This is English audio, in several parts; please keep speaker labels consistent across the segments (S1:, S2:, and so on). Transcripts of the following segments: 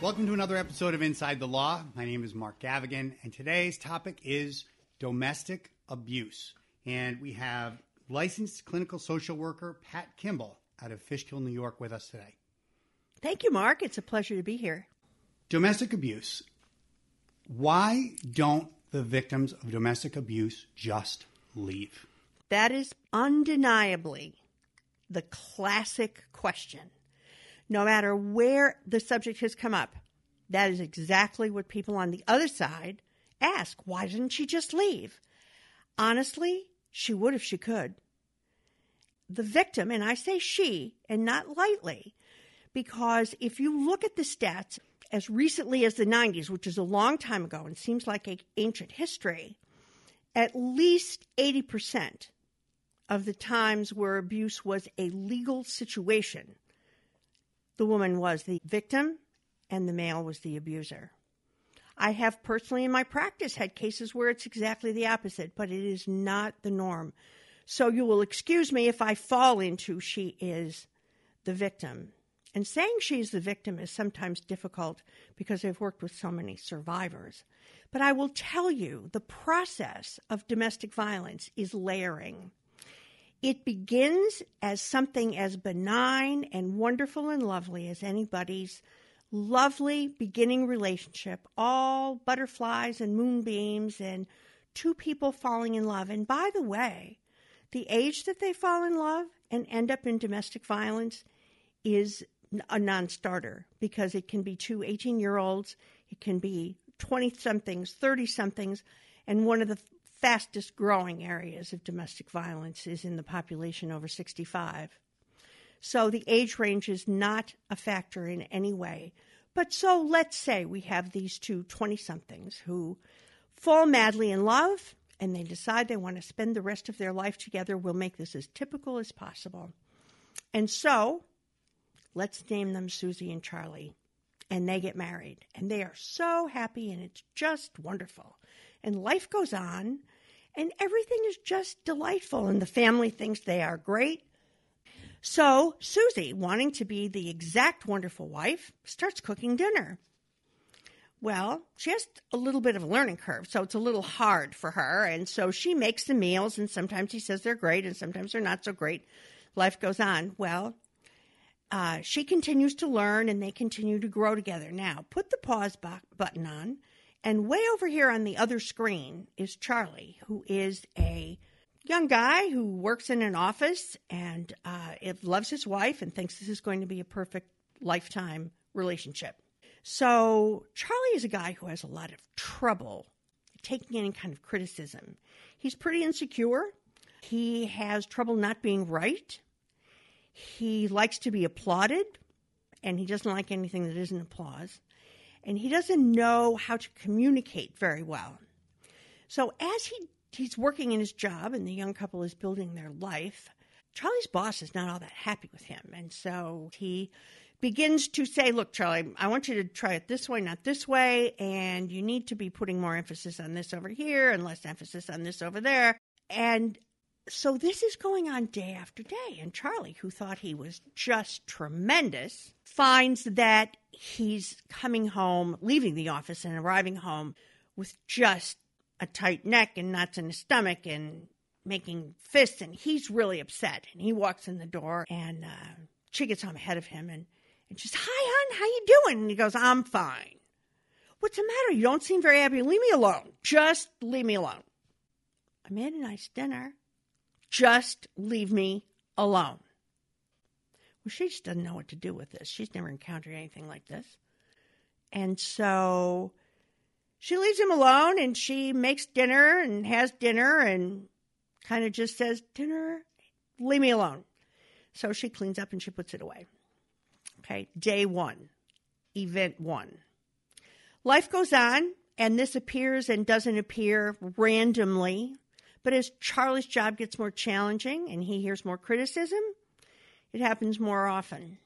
S1: Welcome to another episode of Inside the Law. My name is Mark Gavigan, and today's topic is domestic abuse. And we have licensed clinical social worker Pat Kimball out of Fishkill, New York, with us today.
S2: Thank you, Mark. It's a pleasure to be here.
S1: Domestic abuse. Why don't the victims of domestic abuse just leave?
S2: That is undeniably the classic question. No matter where the subject has come up, that is exactly what people on the other side ask. Why didn't she just leave? Honestly, she would if she could. The victim, and I say she, and not lightly, because if you look at the stats as recently as the 90s, which is a long time ago and seems like ancient history, at least 80% of the times where abuse was a legal situation, the woman was the victim and the male was the abuser. I have personally in my practice had cases where it's exactly the opposite, but it is not the norm. So you will excuse me if I fall into she is the victim. And saying she's the victim is sometimes difficult because I've worked with so many survivors. But I will tell you the process of domestic violence is layering. It begins as something as benign and wonderful and lovely as anybody's lovely beginning relationship, all butterflies and moonbeams and two people falling in love. And by the way, the age that they fall in love and end up in domestic violence is a non starter because it can be two 18 year olds, it can be 20 somethings, 30 somethings, and one of the fastest growing areas of domestic violence is in the population over 65. So the age range is not a factor in any way. But so let's say we have these two 20 somethings who fall madly in love and they decide they want to spend the rest of their life together. We'll make this as typical as possible. And so let's name them Susie and Charlie. And they get married and they are so happy and it's just wonderful and life goes on and everything is just delightful and the family thinks they are great. So Susie, wanting to be the exact wonderful wife, starts cooking dinner. Well, she has a little bit of a learning curve, so it's a little hard for her. And so she makes the meals, and sometimes he says they're great, and sometimes they're not so great. Life goes on. Well, uh, she continues to learn, and they continue to grow together. Now, put the pause bu- button on and way over here on the other screen is Charlie, who is a young guy who works in an office and uh, loves his wife and thinks this is going to be a perfect lifetime relationship. So, Charlie is a guy who has a lot of trouble taking any kind of criticism. He's pretty insecure. He has trouble not being right. He likes to be applauded, and he doesn't like anything that isn't applause and he doesn't know how to communicate very well. So as he he's working in his job and the young couple is building their life, Charlie's boss is not all that happy with him. And so he begins to say, Look, Charlie, I want you to try it this way, not this way. And you need to be putting more emphasis on this over here and less emphasis on this over there. And so this is going on day after day. And Charlie, who thought he was just tremendous, finds that he's coming home, leaving the office and arriving home with just a tight neck and knots in his stomach and making fists. And he's really upset. And he walks in the door and uh, she gets home ahead of him and, and she's, Hi, hon, how you doing? And he goes, I'm fine. What's the matter? You don't seem very happy. Leave me alone. Just leave me alone. I made a nice dinner. Just leave me alone. Well, she just doesn't know what to do with this. She's never encountered anything like this. And so she leaves him alone and she makes dinner and has dinner and kind of just says, Dinner, leave me alone. So she cleans up and she puts it away. Okay, day one, event one. Life goes on, and this appears and doesn't appear randomly but as Charlie's job gets more challenging and he hears more criticism, it happens more often.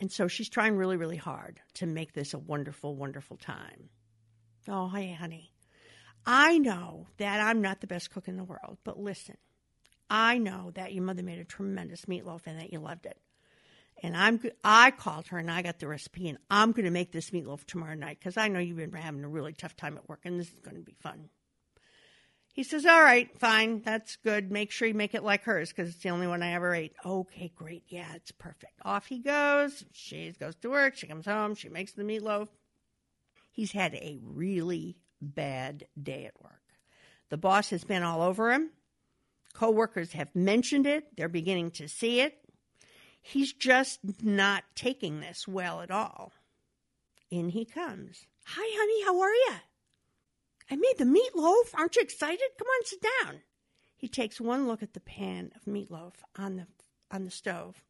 S2: And so she's trying really, really hard to make this a wonderful, wonderful time. Oh, hey, honey. I know that I'm not the best cook in the world, but listen, I know that your mother made a tremendous meatloaf and that you loved it. And I'm I called her and I got the recipe and I'm going to make this meatloaf tomorrow night because I know you've been having a really tough time at work and this is going to be fun. He says, All right, fine, that's good. Make sure you make it like hers because it's the only one I ever ate. Okay, great. Yeah, it's perfect. Off he goes. She goes to work. She comes home. She makes the meatloaf. He's had a really bad day at work. The boss has been all over him. Coworkers have mentioned it. They're beginning to see it. He's just not taking this well at all. In he comes. Hi, honey, how are you? I made the meatloaf. Aren't you excited? Come on, sit down. He takes one look at the pan of meatloaf on the on the stove,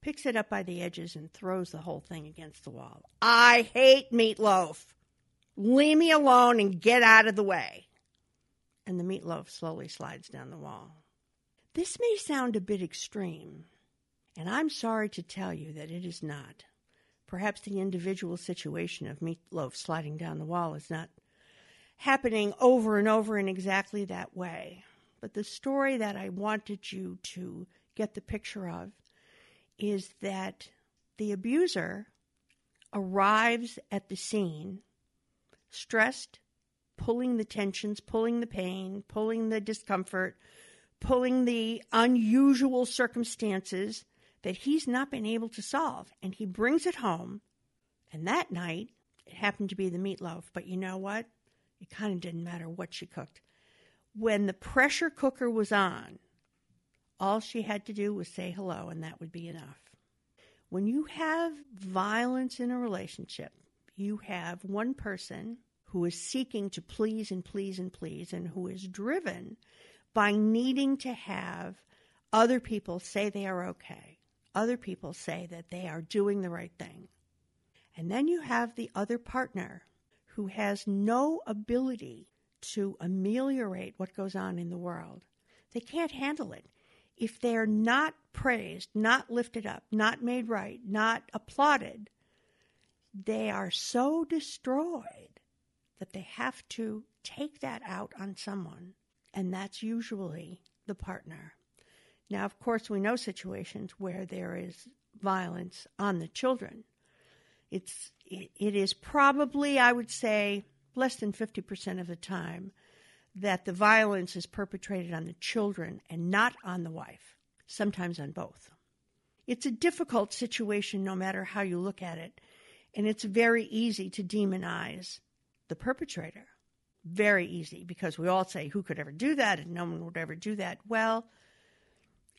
S2: picks it up by the edges and throws the whole thing against the wall. I hate meatloaf. Leave me alone and get out of the way. And the meatloaf slowly slides down the wall. This may sound a bit extreme, and I'm sorry to tell you that it is not. Perhaps the individual situation of meatloaf sliding down the wall is not happening over and over in exactly that way. But the story that I wanted you to get the picture of is that the abuser arrives at the scene stressed, pulling the tensions, pulling the pain, pulling the discomfort, pulling the unusual circumstances that he's not been able to solve. And he brings it home. And that night, it happened to be the meatloaf. But you know what? It kind of didn't matter what she cooked. When the pressure cooker was on, all she had to do was say hello, and that would be enough. When you have violence in a relationship, you have one person who is seeking to please and please and please, and who is driven by needing to have other people say they are okay, other people say that they are doing the right thing. And then you have the other partner who has no ability to ameliorate what goes on in the world. They can't handle it. If they're not praised, not lifted up, not made right, not applauded, they are so destroyed that they have to take that out on someone, and that's usually the partner. Now, of course, we know situations where there is violence on the children. It's it, it is probably, I would say, less than 50% of the time that the violence is perpetrated on the children and not on the wife, sometimes on both. It's a difficult situation no matter how you look at it, and it's very easy to demonize the perpetrator. Very easy because we all say, who could ever do that? And no one would ever do that. Well,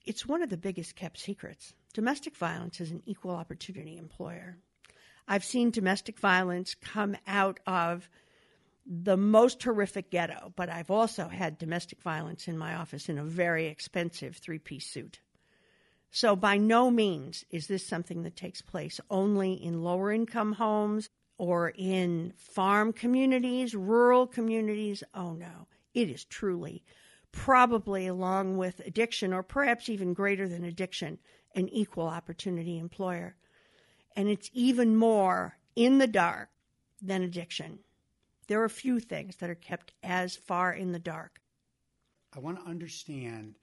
S2: it's one of the biggest kept secrets. Domestic violence is an equal opportunity employer. I've seen domestic violence come out of the most horrific ghetto, but I've also had domestic violence in my office in a very expensive three piece suit. So, by no means is this something that takes place only in lower income homes or in farm communities, rural communities. Oh no, it is truly, probably along with addiction, or perhaps even greater than addiction, an equal opportunity employer. And it's even more in the dark than addiction. There are few things that are kept as far in the dark.
S1: I want to understand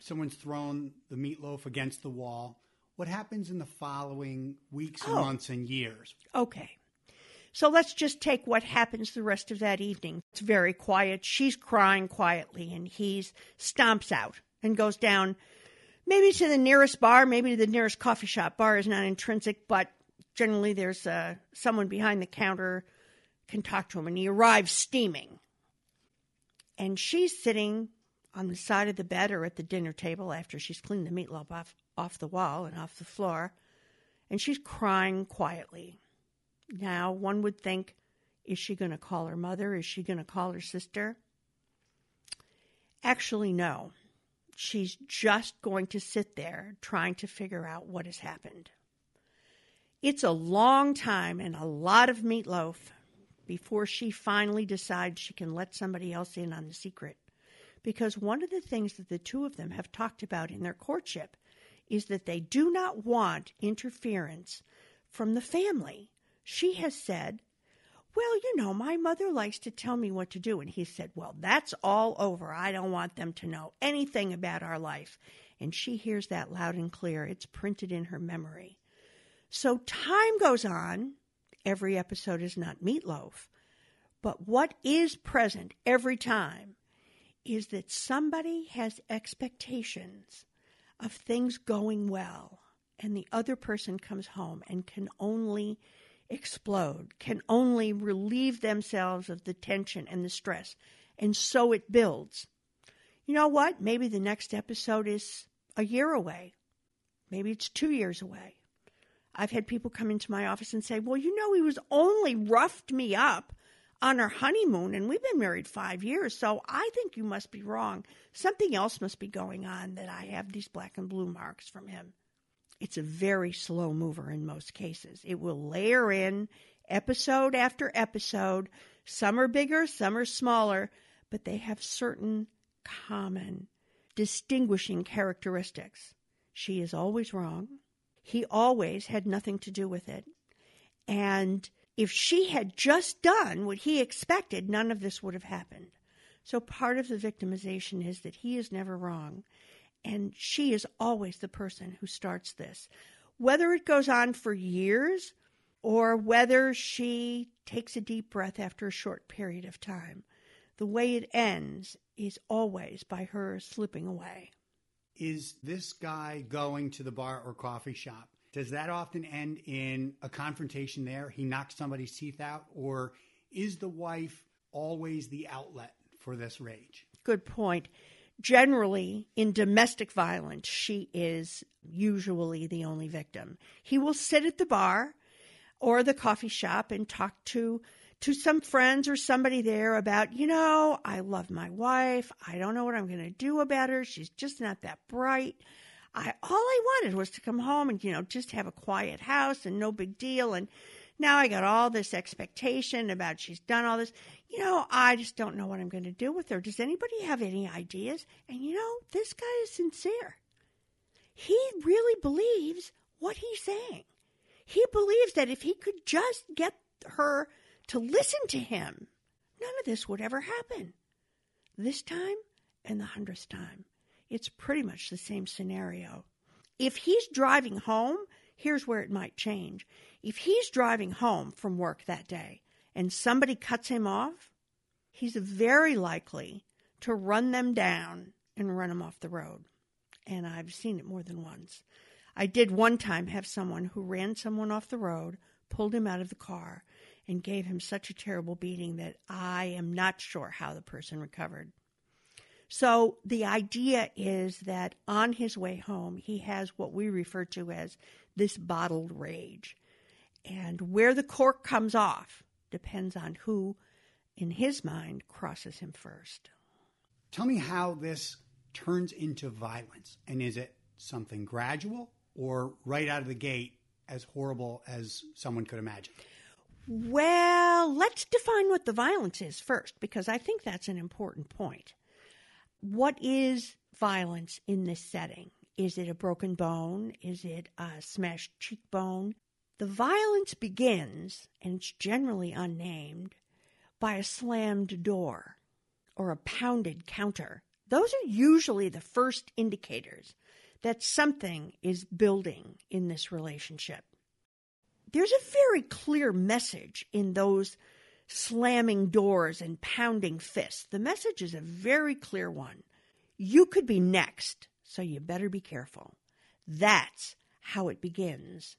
S1: someone's thrown the meatloaf against the wall. What happens in the following weeks
S2: Oh.
S1: months and years?
S2: Okay. So let's just take what happens the rest of that evening. It's very quiet. She's crying quietly, and he stomps out and goes down maybe to the nearest bar, maybe to the nearest coffee shop. Bar is not intrinsic, but generally there's uh, someone behind the counter can talk to him, and he arrives steaming. And she's sitting on the side of the bed or at the dinner table after she's cleaned the meatloaf off, off the wall and off the floor, and she's crying quietly. Now, one would think, is she going to call her mother? Is she going to call her sister? Actually, no. She's just going to sit there trying to figure out what has happened. It's a long time and a lot of meatloaf before she finally decides she can let somebody else in on the secret. Because one of the things that the two of them have talked about in their courtship is that they do not want interference from the family. She has said, Well, you know, my mother likes to tell me what to do. And he said, Well, that's all over. I don't want them to know anything about our life. and she hears that loud and clear. It's printed in her memory. So time goes on. Every episode is not meatloaf. But what is present every time is that somebody has expectations of things going well, and the other person comes home and can only explode, can only relieve themselves of the tension and the stress. And so it builds. You know what? Maybe the next episode is a year away. Maybe it's two years away. I've had people come into my office and say, Well, you know, he was only roughed me up on our honeymoon, and we've been married five years, so I think you must be wrong. Something else must be going on that I have these black and blue marks from him. It's a very slow mover in most cases. It will layer in episode after episode. Some are bigger, some are smaller, but they have certain common distinguishing characteristics. She is always wrong. He always had nothing to do with it. And if she had just done what he expected, none of this would have happened. So part of the victimization is that he is never wrong. And she is always the person who starts this. Whether it goes on for years or whether she takes a deep breath after a short period of time, the way it ends is always by her slipping away.
S1: Is this guy going to the bar or coffee shop? Does that often end in a confrontation there? He knocks somebody's teeth out? Or is the wife always the outlet for this rage?
S2: Good point. Generally, in domestic violence, she is usually the only victim. He will sit at the bar or the coffee shop and talk to to some friends or somebody there about, you know, I love my wife. I don't know what I'm going to do about her. She's just not that bright. I all I wanted was to come home and you know just have a quiet house and no big deal and now I got all this expectation about she's done all this. You know, I just don't know what I'm going to do with her. Does anybody have any ideas? And you know, this guy is sincere. He really believes what he's saying. He believes that if he could just get her to listen to him, none of this would ever happen. This time and the hundredth time it's pretty much the same scenario. If he's driving home, here's where it might change. If he's driving home from work that day and somebody cuts him off, he's very likely to run them down and run them off the road. And I've seen it more than once. I did one time have someone who ran someone off the road, pulled him out of the car, and gave him such a terrible beating that I am not sure how the person recovered. So the idea is that on his way home, he has what we refer to as this bottled rage. And where the cork comes off depends on who, in his mind, crosses him first.
S1: Tell me how this turns into violence. And is it something gradual or right out of the gate as horrible as someone could imagine?
S2: Well, let's define what the violence is first, because I think that's an important point what is violence in this setting? Is it a broken bone? Is it a smashed cheekbone? The violence begins, and it's generally unnamed, by a slammed door or a pounded counter. Those are usually the first indicators that something is building in this relationship. There's a very clear message in those slamming doors and pounding fists. The message is a very clear one. You could be next, so you better be careful. That's how it begins.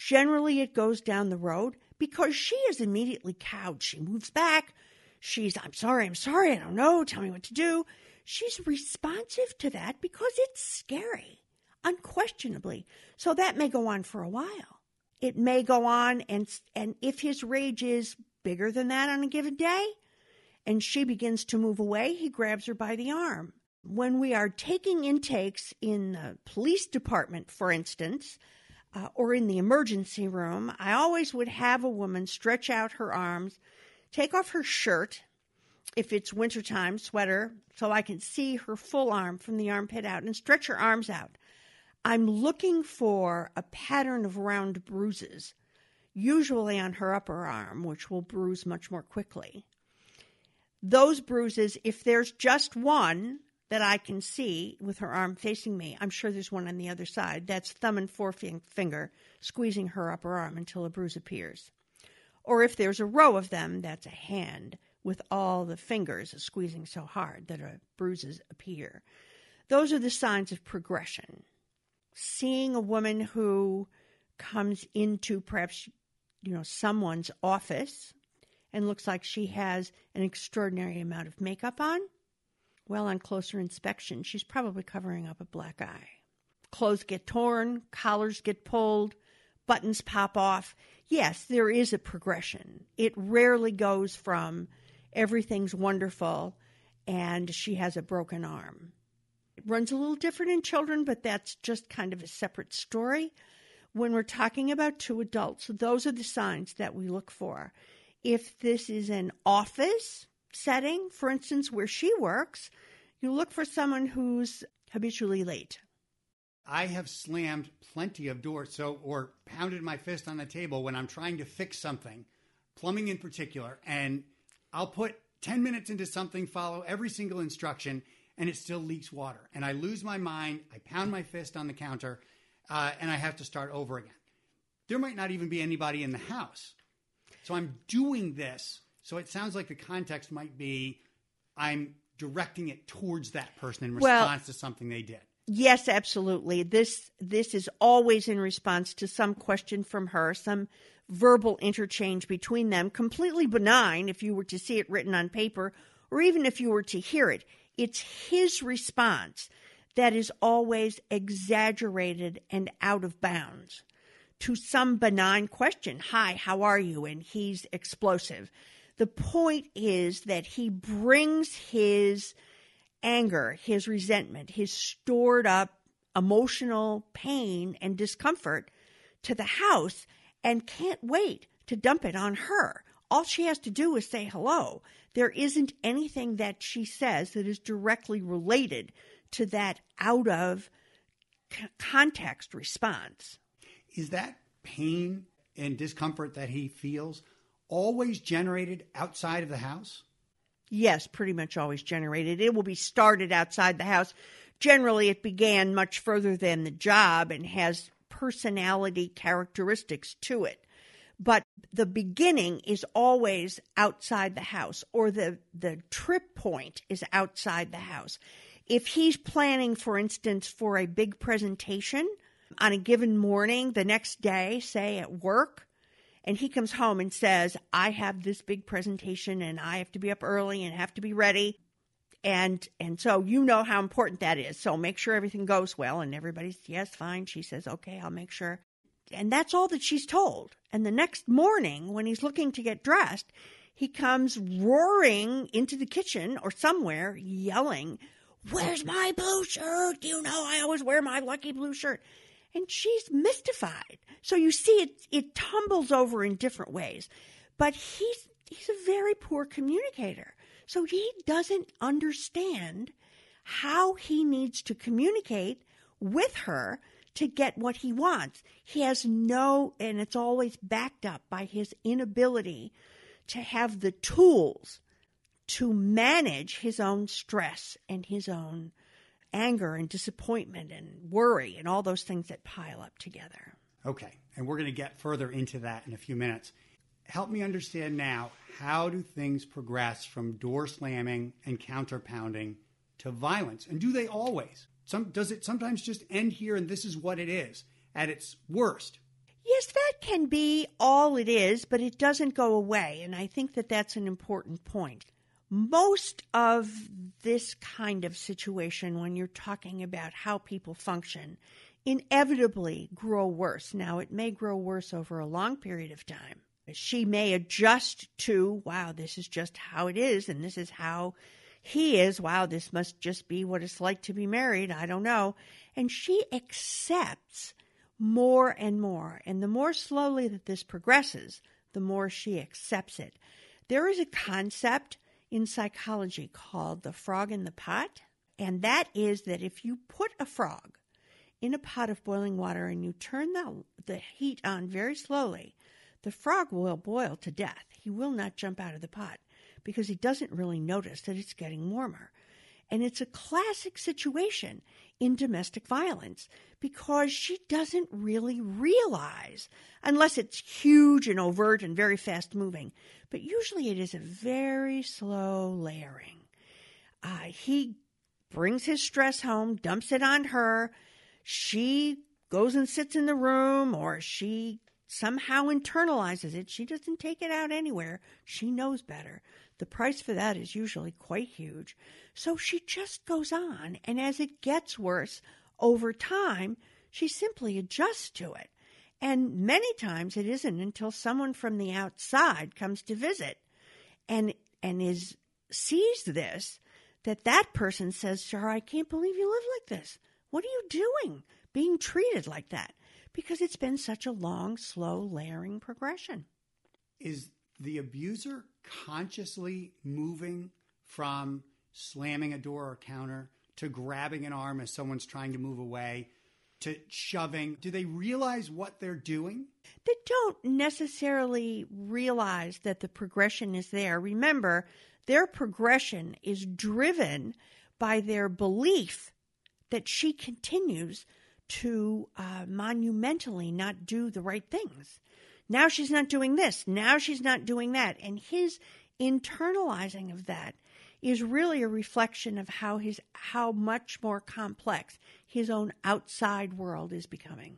S2: Generally, it goes down the road because she is immediately cowed. She moves back. She's, I'm sorry, I'm sorry, I don't know, tell me what to do. She's responsive to that because it's scary, unquestionably. So that may go on for a while. It may go on, and, and if his rage is bigger than that on a given day, and she begins to move away, he grabs her by the arm. When we are taking intakes in the police department, for instance, uh, or in the emergency room, I always would have a woman stretch out her arms, take off her shirt, if it's wintertime, sweater, so I can see her full arm from the armpit out, and stretch her arms out. I'm looking for a pattern of round bruises usually on her upper arm, which will bruise much more quickly. Those bruises, if there's just one, that I can see with her arm facing me. I'm sure there's one on the other side. That's thumb and forefinger squeezing her upper arm until a bruise appears. Or if there's a row of them, that's a hand with all the fingers squeezing so hard that bruises appear. Those are the signs of progression. Seeing a woman who comes into perhaps you know someone's office and looks like she has an extraordinary amount of makeup on, well, on closer inspection, she's probably covering up a black eye. Clothes get torn, collars get pulled, buttons pop off. Yes, there is a progression. It rarely goes from everything's wonderful and she has a broken arm. It runs a little different in children, but that's just kind of a separate story. When we're talking about two adults, those are the signs that we look for. If this is an office setting, for instance, where she works, you look for someone who's habitually late.
S1: I have slammed plenty of doors, so or pounded my fist on the table when I'm trying to fix something, plumbing in particular, and I'll put 10 minutes into something, follow every single instruction, and it still leaks water. And I lose my mind. I pound my fist on the counter, uh, and I have to start over again. There might not even be anybody in the house. So I'm doing this. So it sounds like the context might be I'm directing it towards that person in response well, to something they did.
S2: Yes, absolutely. This this is always in response to some question from her, some verbal interchange between them, completely benign if you were to see it written on paper or even if you were to hear it. It's his response that is always exaggerated and out of bounds to some benign question. Hi, how are you? And he's explosive. The point is that he brings his anger, his resentment, his stored up emotional pain and discomfort to the house and can't wait to dump it on her. All she has to do is say hello. There isn't anything that she says that is directly related to that out of context response.
S1: Is that pain and discomfort that he feels always generated outside of the house?
S2: Yes, pretty much always generated. It will be started outside the house. Generally, it began much further than the job and has personality characteristics to it. But the beginning is always outside the house, or the, the trip point is outside the house. If he's planning, for instance, for a big presentation on a given morning, the next day, say at work, and he comes home and says, I have this big presentation and I have to be up early and have to be ready. And and so you know how important that is. So make sure everything goes well. And everybody's yes, fine. She says, okay, I'll make sure. And that's all that she's told. And the next morning, when he's looking to get dressed, he comes roaring into the kitchen or somewhere, yelling, Where's my blue shirt? You know I always wear my lucky blue shirt and she's mystified. So you see it it tumbles over in different ways. But he's he's a very poor communicator. So he doesn't understand how he needs to communicate with her to get what he wants. He has no and it's always backed up by his inability to have the tools to manage his own stress and his own anger and disappointment and worry and all those things that pile up together.
S1: Okay, and we're going to get further into that in a few minutes. Help me understand now how do things progress from door slamming and counter pounding to violence? And do they always? Some, does it sometimes just end here and this is what it is at its worst?
S2: Yes, that can be all it is, but it doesn't go away. And I think that that's an important point most of this kind of situation, when you're talking about how people function, inevitably grow worse. Now, it may grow worse over a long period of time. She may adjust to, wow, this is just how it is, and this is how he is. Wow, this must just be what it's like to be married. I don't know. And she accepts more and more. And the more slowly that this progresses, the more she accepts it. There is a concept in psychology called the frog in the pot. And that is that if you put a frog in a pot of boiling water and you turn the, the heat on very slowly, the frog will boil to death. He will not jump out of the pot because he doesn't really notice that it's getting warmer. And it's a classic situation in domestic violence because she doesn't really realize, unless it's huge and overt and very fast moving, but usually it is a very slow layering. Uh, he brings his stress home, dumps it on her. She goes and sits in the room, or she somehow internalizes it. She doesn't take it out anywhere. She knows better. The price for that is usually quite huge. So she just goes on, and as it gets worse over time, she simply adjusts to it. And many times it isn't until someone from the outside comes to visit and and is sees this that that person says to her, I can't believe you live like this. What are you doing being treated like that? Because it's been such a long, slow layering progression.
S1: Is the abuser consciously moving from slamming a door or counter to grabbing an arm as someone's trying to move away to shoving? Do they realize what they're doing?
S2: They don't necessarily realize that the progression is there. Remember, their progression is driven by their belief that she continues to uh, monumentally not do the right things. Now she's not doing this. Now she's not doing that. And his internalizing of that is really a reflection of how his how much more complex his own outside world is becoming.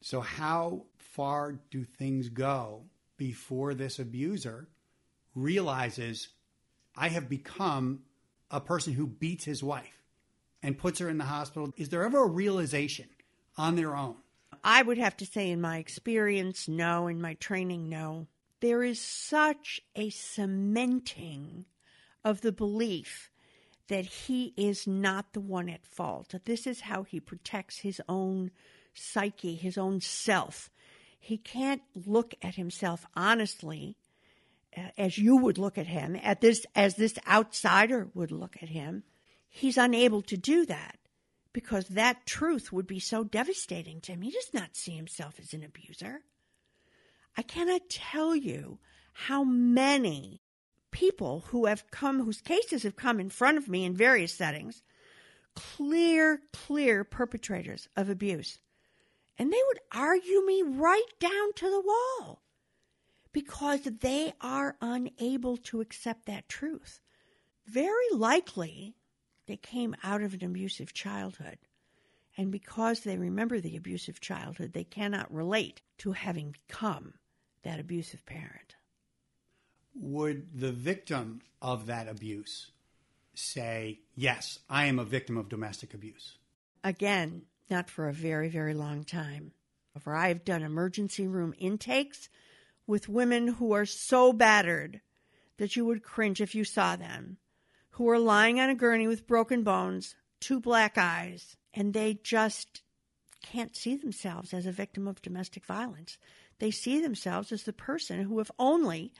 S1: So how far do things go before this abuser realizes I have become a person who beats his wife and puts her in the hospital? Is there ever a realization on their own?
S2: I would have to say, in my experience, no. In my training, no. There is such a cementing of the belief that he is not the one at fault. This is how he protects his own psyche, his own self. He can't look at himself honestly uh, as you would look at him, at this as this outsider would look at him. He's unable to do that because that truth would be so devastating to him. He does not see himself as an abuser. I cannot tell you how many people who have come, whose cases have come in front of me in various settings, clear, clear perpetrators of abuse. And they would argue me right down to the wall because they are unable to accept that truth. Very likely, they came out of an abusive childhood. And because they remember the abusive childhood, they cannot relate to having become that abusive parent.
S1: Would the victim of that abuse say, Yes, I am a victim of domestic abuse?
S2: Again, not for a very, very long time. For I have done emergency room intakes with women who are so battered that you would cringe if you saw them who are lying on a gurney with broken bones, two black eyes, and they just can't see themselves as a victim of domestic violence. They see themselves as the person who, if only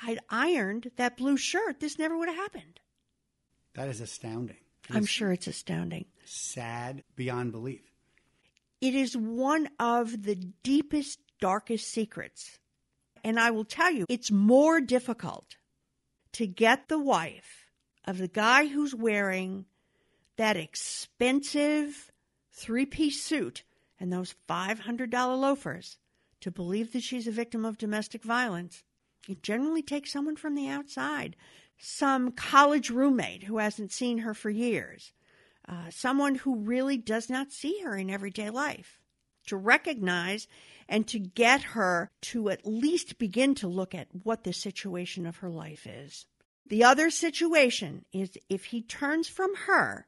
S2: I'd ironed that blue shirt, this never would have happened.
S1: That is astounding.
S2: It I'm is sure it's astounding.
S1: Sad beyond belief.
S2: It is one of the deepest, darkest secrets. And I will tell you, it's more difficult to get the wife of the guy who's wearing that expensive three piece suit and those $500 loafers to believe that she's a victim of domestic violence. It generally takes someone from the outside, some college roommate who hasn't seen her for years, uh, someone who really does not see her in everyday life, to recognize and to get her to at least begin to look at what the situation of her life is. The other situation is if he turns from her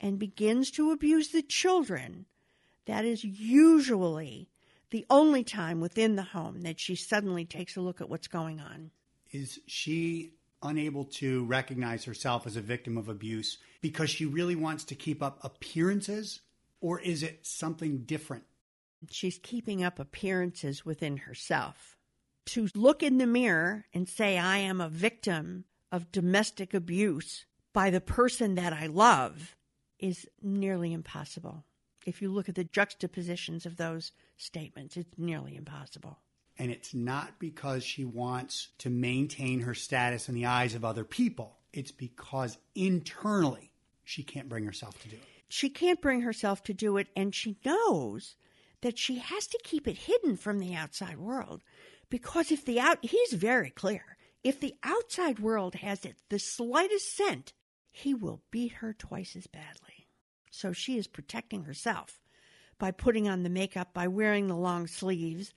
S2: and begins to abuse the children, that is usually the only time within the home that she suddenly takes a look at what's going on.
S1: Is she unable to recognize herself as a victim of abuse because she really wants to keep up appearances, or is it something different?
S2: She's keeping up appearances within herself. To look in the mirror and say, I am a victim of domestic abuse by the person that I love is nearly impossible. If you look at the juxtapositions of those statements, it's nearly impossible.
S1: And it's not because she wants to maintain her status in the eyes of other people. It's because internally she can't bring herself to do it.
S2: She can't bring herself to do it, and she knows that she has to keep it hidden from the outside world because if the out he's very clear if the outside world has it the slightest scent he will beat her twice as badly. So she is protecting herself by putting on the makeup by wearing the long sleeves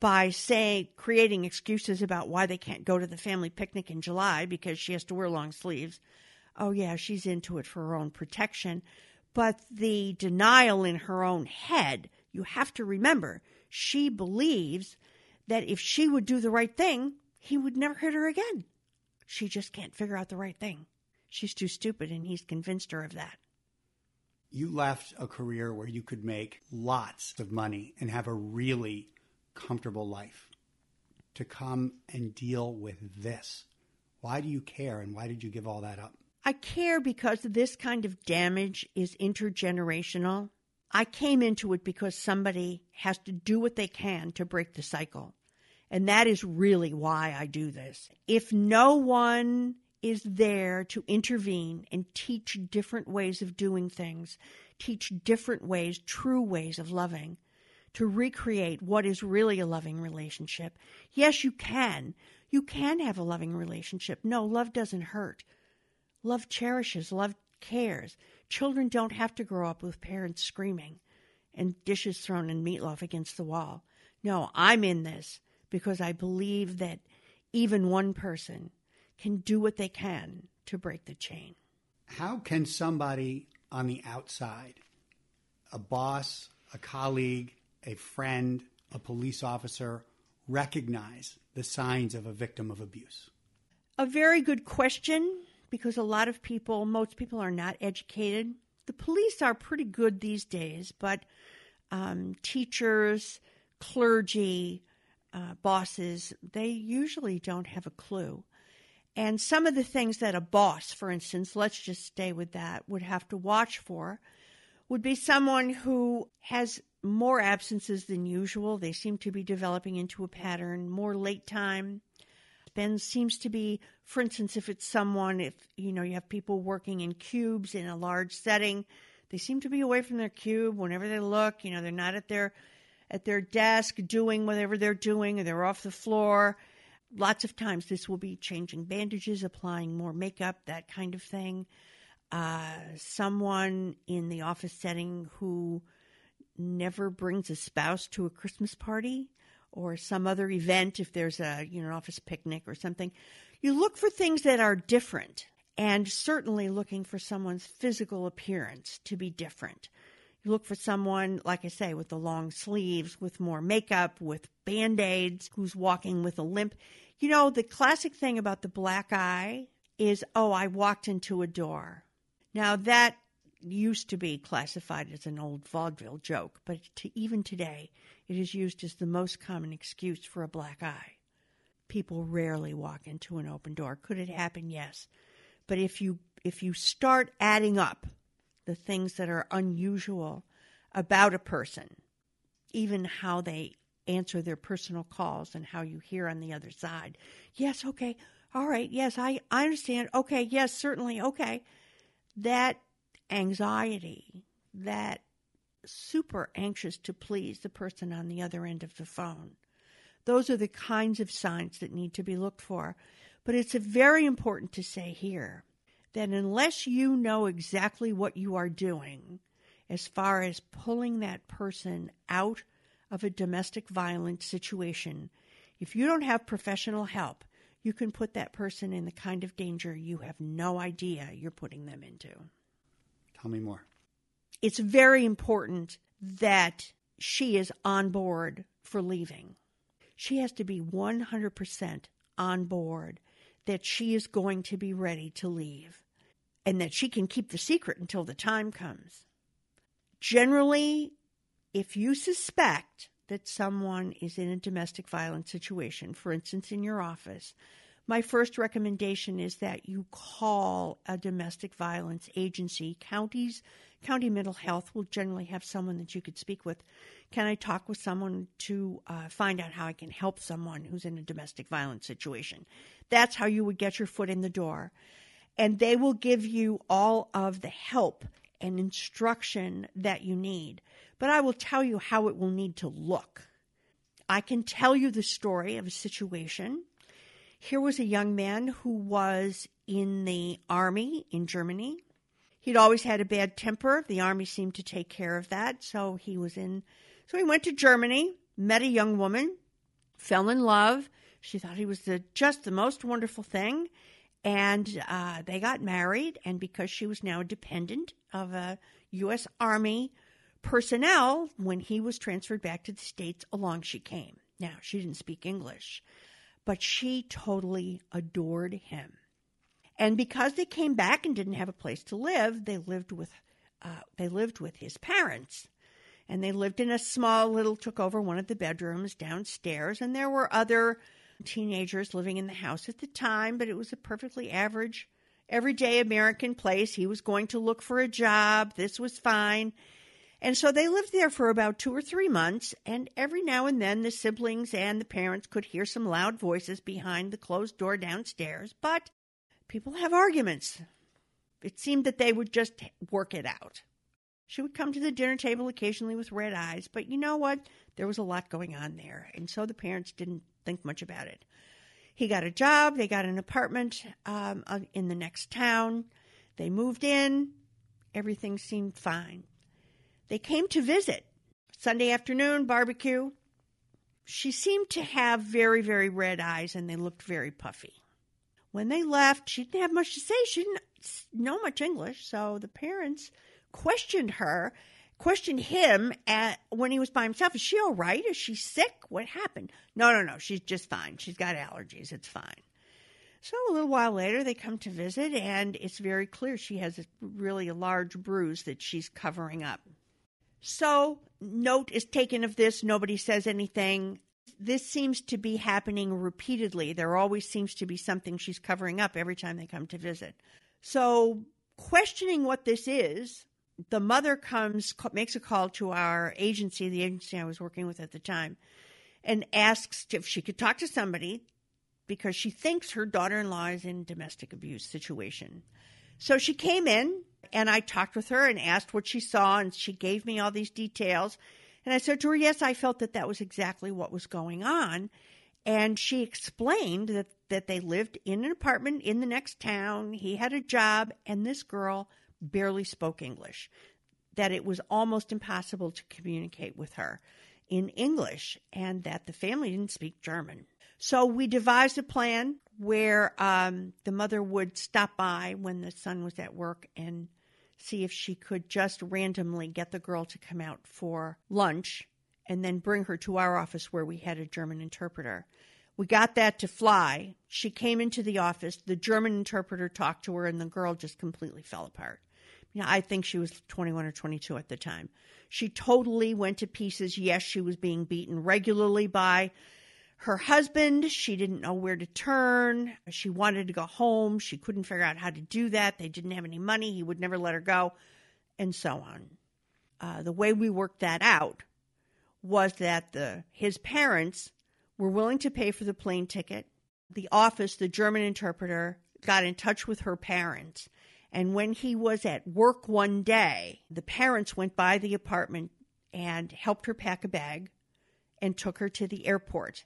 S2: by say creating excuses about why they can't go to the family picnic in July because she has to wear long sleeves. Oh yeah she's into it for her own protection. But the denial in her own head you have to remember she believes that if she would do the right thing, he would never hit her again. She just can't figure out the right thing. She's too stupid, and he's convinced her of that.
S1: You left a career where you could make lots of money and have a really comfortable life to come and deal with this. Why do you care, and why did you give all that up?
S2: I care because this kind of damage is intergenerational. I came into it because somebody has to do what they can to break the cycle. And that is really why I do this. If no one is there to intervene and teach different ways of doing things, teach different ways, true ways of loving, to recreate what is really a loving relationship. Yes, you can. You can have a loving relationship. No, love doesn't hurt. Love cherishes, love cares. Children don't have to grow up with parents screaming and dishes thrown and meatloaf against the wall. No, I'm in this because I believe that even one person can do what they can to break the chain.
S1: How can somebody on the outside, a boss, a colleague, a friend, a police officer, recognize the signs of a victim of abuse?
S2: A very good question because a lot of people, most people are not educated. The police are pretty good these days, but um, teachers, clergy, uh, bosses, they usually don't have a clue. And some of the things that a boss, for instance, let's just stay with that, would have to watch for would be someone who has more absences than usual. They seem to be developing into a pattern, more late time. Ben seems to be, for instance, if it's someone, if you know, you have people working in cubes in a large setting, they seem to be away from their cube whenever they look. You know, they're not at their at their desk doing whatever they're doing, or they're off the floor. Lots of times, this will be changing bandages, applying more makeup, that kind of thing. Uh, someone in the office setting who never brings a spouse to a Christmas party or some other event, if there's a you know an office picnic or something, you look for things that are different, and certainly looking for someone's physical appearance to be different. You look for someone, like I say, with the long sleeves, with more makeup, with band aids, who's walking with a limp. You know, the classic thing about the black eye is, oh, I walked into a door. Now, that used to be classified as an old vaudeville joke, but to, even today, it is used as the most common excuse for a black eye. People rarely walk into an open door. Could it happen? Yes. But if you if you start adding up the things that are unusual about a person, even how they answer their personal calls and how you hear on the other side. Yes, okay. All right. Yes, I, I understand. Okay. Yes, certainly. Okay. That anxiety, that super anxious to please the person on the other end of the phone. Those are the kinds of signs that need to be looked for. But it's very important to say here that unless you know exactly what you are doing as far as pulling that person out of a domestic violence situation, if you don't have professional help, you can put that person in the kind of danger you have no idea you're putting them into.
S1: Tell me more.
S2: It's very important that she is on board for leaving. She has to be 100% on board that she is going to be ready to leave and that she can keep the secret until the time comes. Generally, if you suspect that someone is in a domestic violence situation, for instance, in your office, my first recommendation is that you call a domestic violence agency. Counties, county mental health will generally have someone that you could speak with. Can I talk with someone to uh, find out how I can help someone who's in a domestic violence situation? That's how you would get your foot in the door. And they will give you all of the help and instruction that you need. But I will tell you how it will need to look. I can tell you the story of a situation. Here was a young man who was in the army in Germany. He'd always had a bad temper. The army seemed to take care of that. So he was in, so he went to Germany, met a young woman, fell in love. She thought he was the, just the most wonderful thing. And uh, they got married. And because she was now a dependent of a U.S. Army personnel, when he was transferred back to the States, along she came. Now, she didn't speak English, but she totally adored him. And because they came back and didn't have a place to live, they lived with uh, they lived with his parents, and they lived in a small little took over one of the bedrooms downstairs, and there were other teenagers living in the house at the time, but it was a perfectly average, everyday American place. He was going to look for a job. This was fine. And so they lived there for about two or three months, and every now and then the siblings and the parents could hear some loud voices behind the closed door downstairs, but people have arguments. It seemed that they would just work it out. She would come to the dinner table occasionally with red eyes, but you know what? There was a lot going on there, and so the parents didn't think much about it. He got a job, they got an apartment um, uh, in the next town. They moved in, everything seemed fine. They came to visit. Sunday afternoon, barbecue. She seemed to have very, very red eyes and they looked very puffy. When they left, she didn't have much to say. She didn't know much English, so the parents questioned her, questioned him at, when he was by himself. Is she all right? Is she sick? What happened? No, no, no. She's just fine. She's got allergies. It's fine. So a little while later, they come to visit, and it's very clear she has a, really a large bruise that she's covering up. So, note is taken of this. Nobody says anything. This seems to be happening repeatedly. There always seems to be something she's covering up every time they come to visit. So, questioning what this is, the mother comes, makes a call to our agency, the agency I was working with at the time, and asks if she could talk to somebody because she thinks her daughter in law is in domestic abuse situation. So she came in and I talked with her and asked what she saw, and she gave me all these details. And I said to her, Yes, I felt that that was exactly what was going on. And she explained that, that they lived in an apartment in the next town. He had a job, and this girl barely spoke English, that it was almost impossible to communicate with her in English, and that the family didn't speak German. So we devised a plan where um, the mother would stop by when the son was at work and see if she could just randomly get the girl to come out for lunch and then bring her to our office where we had a German interpreter. We got that to fly. She came into the office. The German interpreter talked to her, and the girl just completely fell apart. You know, I think she was 21 or 22 at the time. She totally went to pieces. Yes, she was being beaten regularly by her husband, she didn't know where to turn. She wanted to go home. She couldn't figure out how to do that. They didn't have any money. He would never let her go, and so on. Uh, the way we worked that out was that the his parents were willing to pay for the plane ticket. The office, the German interpreter, got in touch with her parents. And when he was at work one day, the parents went by the apartment and helped her pack a bag and took her to the airport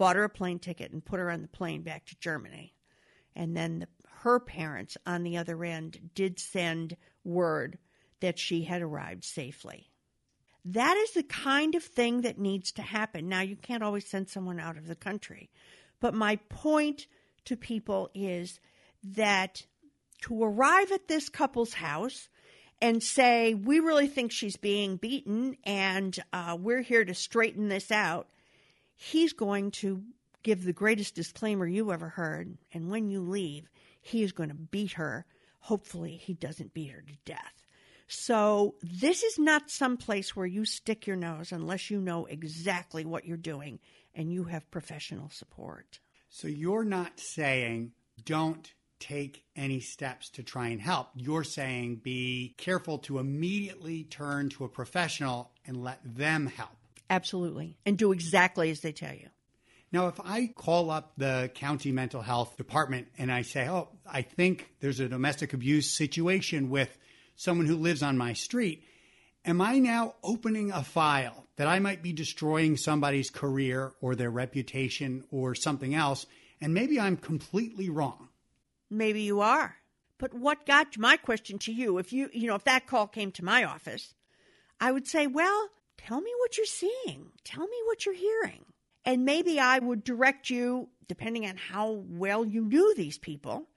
S2: bought her a plane ticket and put her on the plane back to Germany. And then the, her parents on the other end did send word that she had arrived safely. That is the kind of thing that needs to happen. Now, you can't always send someone out of the country, but my point to people is that to arrive at this couple's house and say, We really think she's being beaten and uh, we're here to straighten this out he's going to give the greatest disclaimer you ever heard. And when you leave, he is going to beat her. Hopefully, he doesn't beat her to death. So, this is not some place where you stick your nose unless you know exactly what you're doing and you have professional support.
S1: So, you're not saying don't take any steps to try and help. You're saying be careful to immediately turn to a professional and let them help.
S2: Absolutely. And do exactly as they tell you.
S1: Now, if I call up the county mental health department and I say, oh, I think there's a domestic abuse situation with someone who lives on my street, am I now opening a file that I might be destroying somebody's career or their reputation or something else? And maybe I'm completely wrong.
S2: Maybe you are. But what got my question to you, if you, you know, if that call came to my office, I would say, well, tell me what you're seeing. Tell me what you're hearing. And maybe I would direct you, depending on how well you knew these people,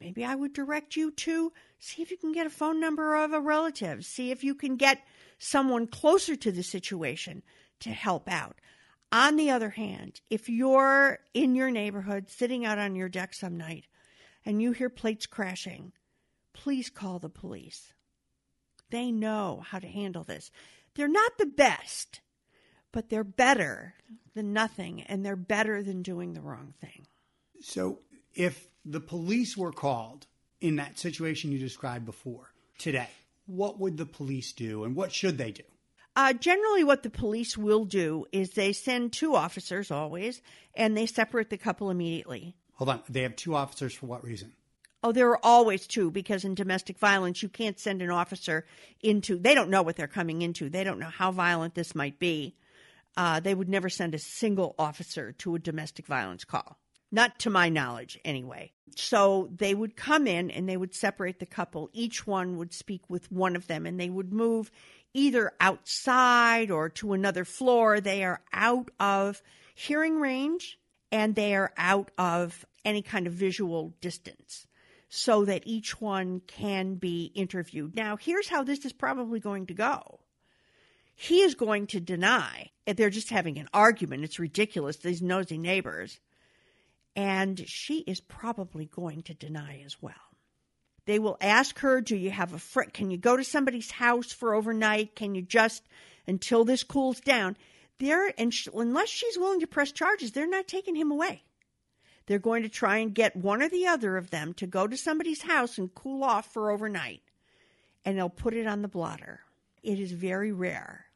S2: maybe I would direct you to see if you can get a phone number of a relative, see if you can get someone closer to the situation to help out. On the other hand, if you're in your neighborhood sitting out on your deck some night and you hear plates crashing, please call the police. They know how to handle this. They're not the best, but they're better than nothing, and they're better than doing the wrong thing.
S1: So, if the police were called in that situation you described before today, what would the police do and what should they do?
S2: Uh, generally, what the police will do is they send two officers always, and they separate the couple immediately.
S1: Hold on. They have two officers for what reason?
S2: Oh, there are always two because in domestic violence, you can't send an officer into, they don't know what they're coming into. They don't know how violent this might be. Uh, they would never send a single officer to a domestic violence call. Not to my knowledge, anyway. So they would come in and they would separate the couple. Each one would speak with one of them and they would move either outside or to another floor. They are out of hearing range and they are out of any kind of visual distance so that each one can be interviewed. Now, here's how this is probably going to go. He is going to deny they're just having an argument. It's ridiculous, these nosy neighbors. And she is probably going to deny as well. They will ask her, Do you have a friend? Can you go to somebody's house for overnight? Can you just, until this cools down? There, and sh- unless she's willing to press charges, they're not taking him away. They're going to try and get one or the other of them to go to somebody's house and cool off for overnight. And they'll put it on the blotter. It is very rare,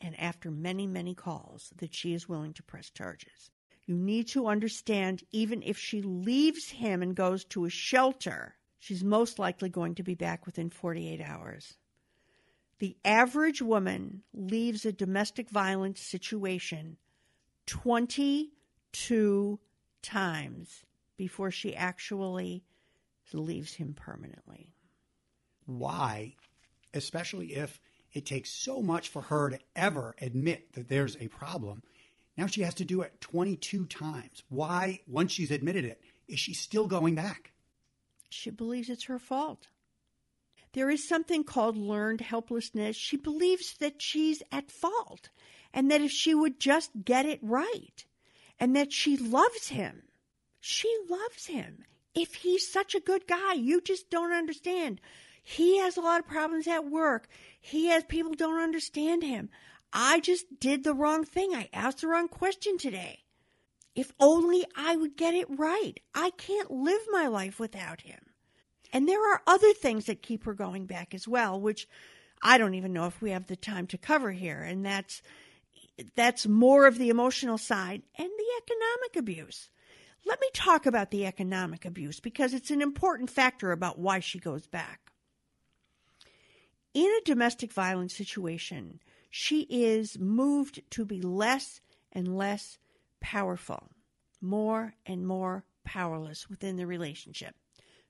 S2: and after many, many calls, that she is willing to press charges. You need to understand, even if she leaves him and goes to a shelter, she's most likely going to be back within 48 hours. The average woman leaves a domestic violence situation 22 times before she actually leaves him permanently.
S1: Why? Especially if it takes so much for her to ever admit that there's a problem. Now she has to do it 22 times. Why, once she's admitted it, is she still going back?
S2: She believes it's her fault. There is something called learned helplessness. She believes that she's at fault and that if she would just get it right, and that she loves him. She loves him. If he's such a good guy, you just don't understand. He has a lot of problems at work. He has people don't understand him. I just did the wrong thing. I asked the wrong question today. If only I would get it right. I can't live my life without him. And there are other things that keep her going back as well, which I don't even know if we have the time to cover here. And that's that's more of the emotional side and the economic abuse. Let me talk about the economic abuse because it's an important factor about why she goes back. In a domestic violence situation, she is moved to be less and less powerful, more and more powerless within the relationship.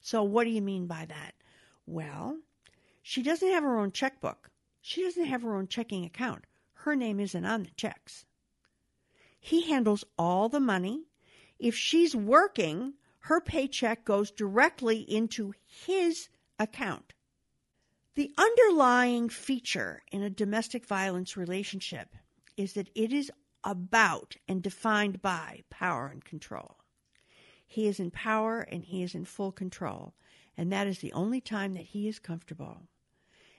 S2: So, what do you mean by that? Well, she doesn't have her own checkbook. She doesn't have her own checking account her name isn't on the checks. He handles all the money. If she's working, her paycheck goes directly into his account. The underlying feature in a domestic violence relationship is that it is about and defined by power and control. He is in power and he is in full control, and that is the only time that he is comfortable.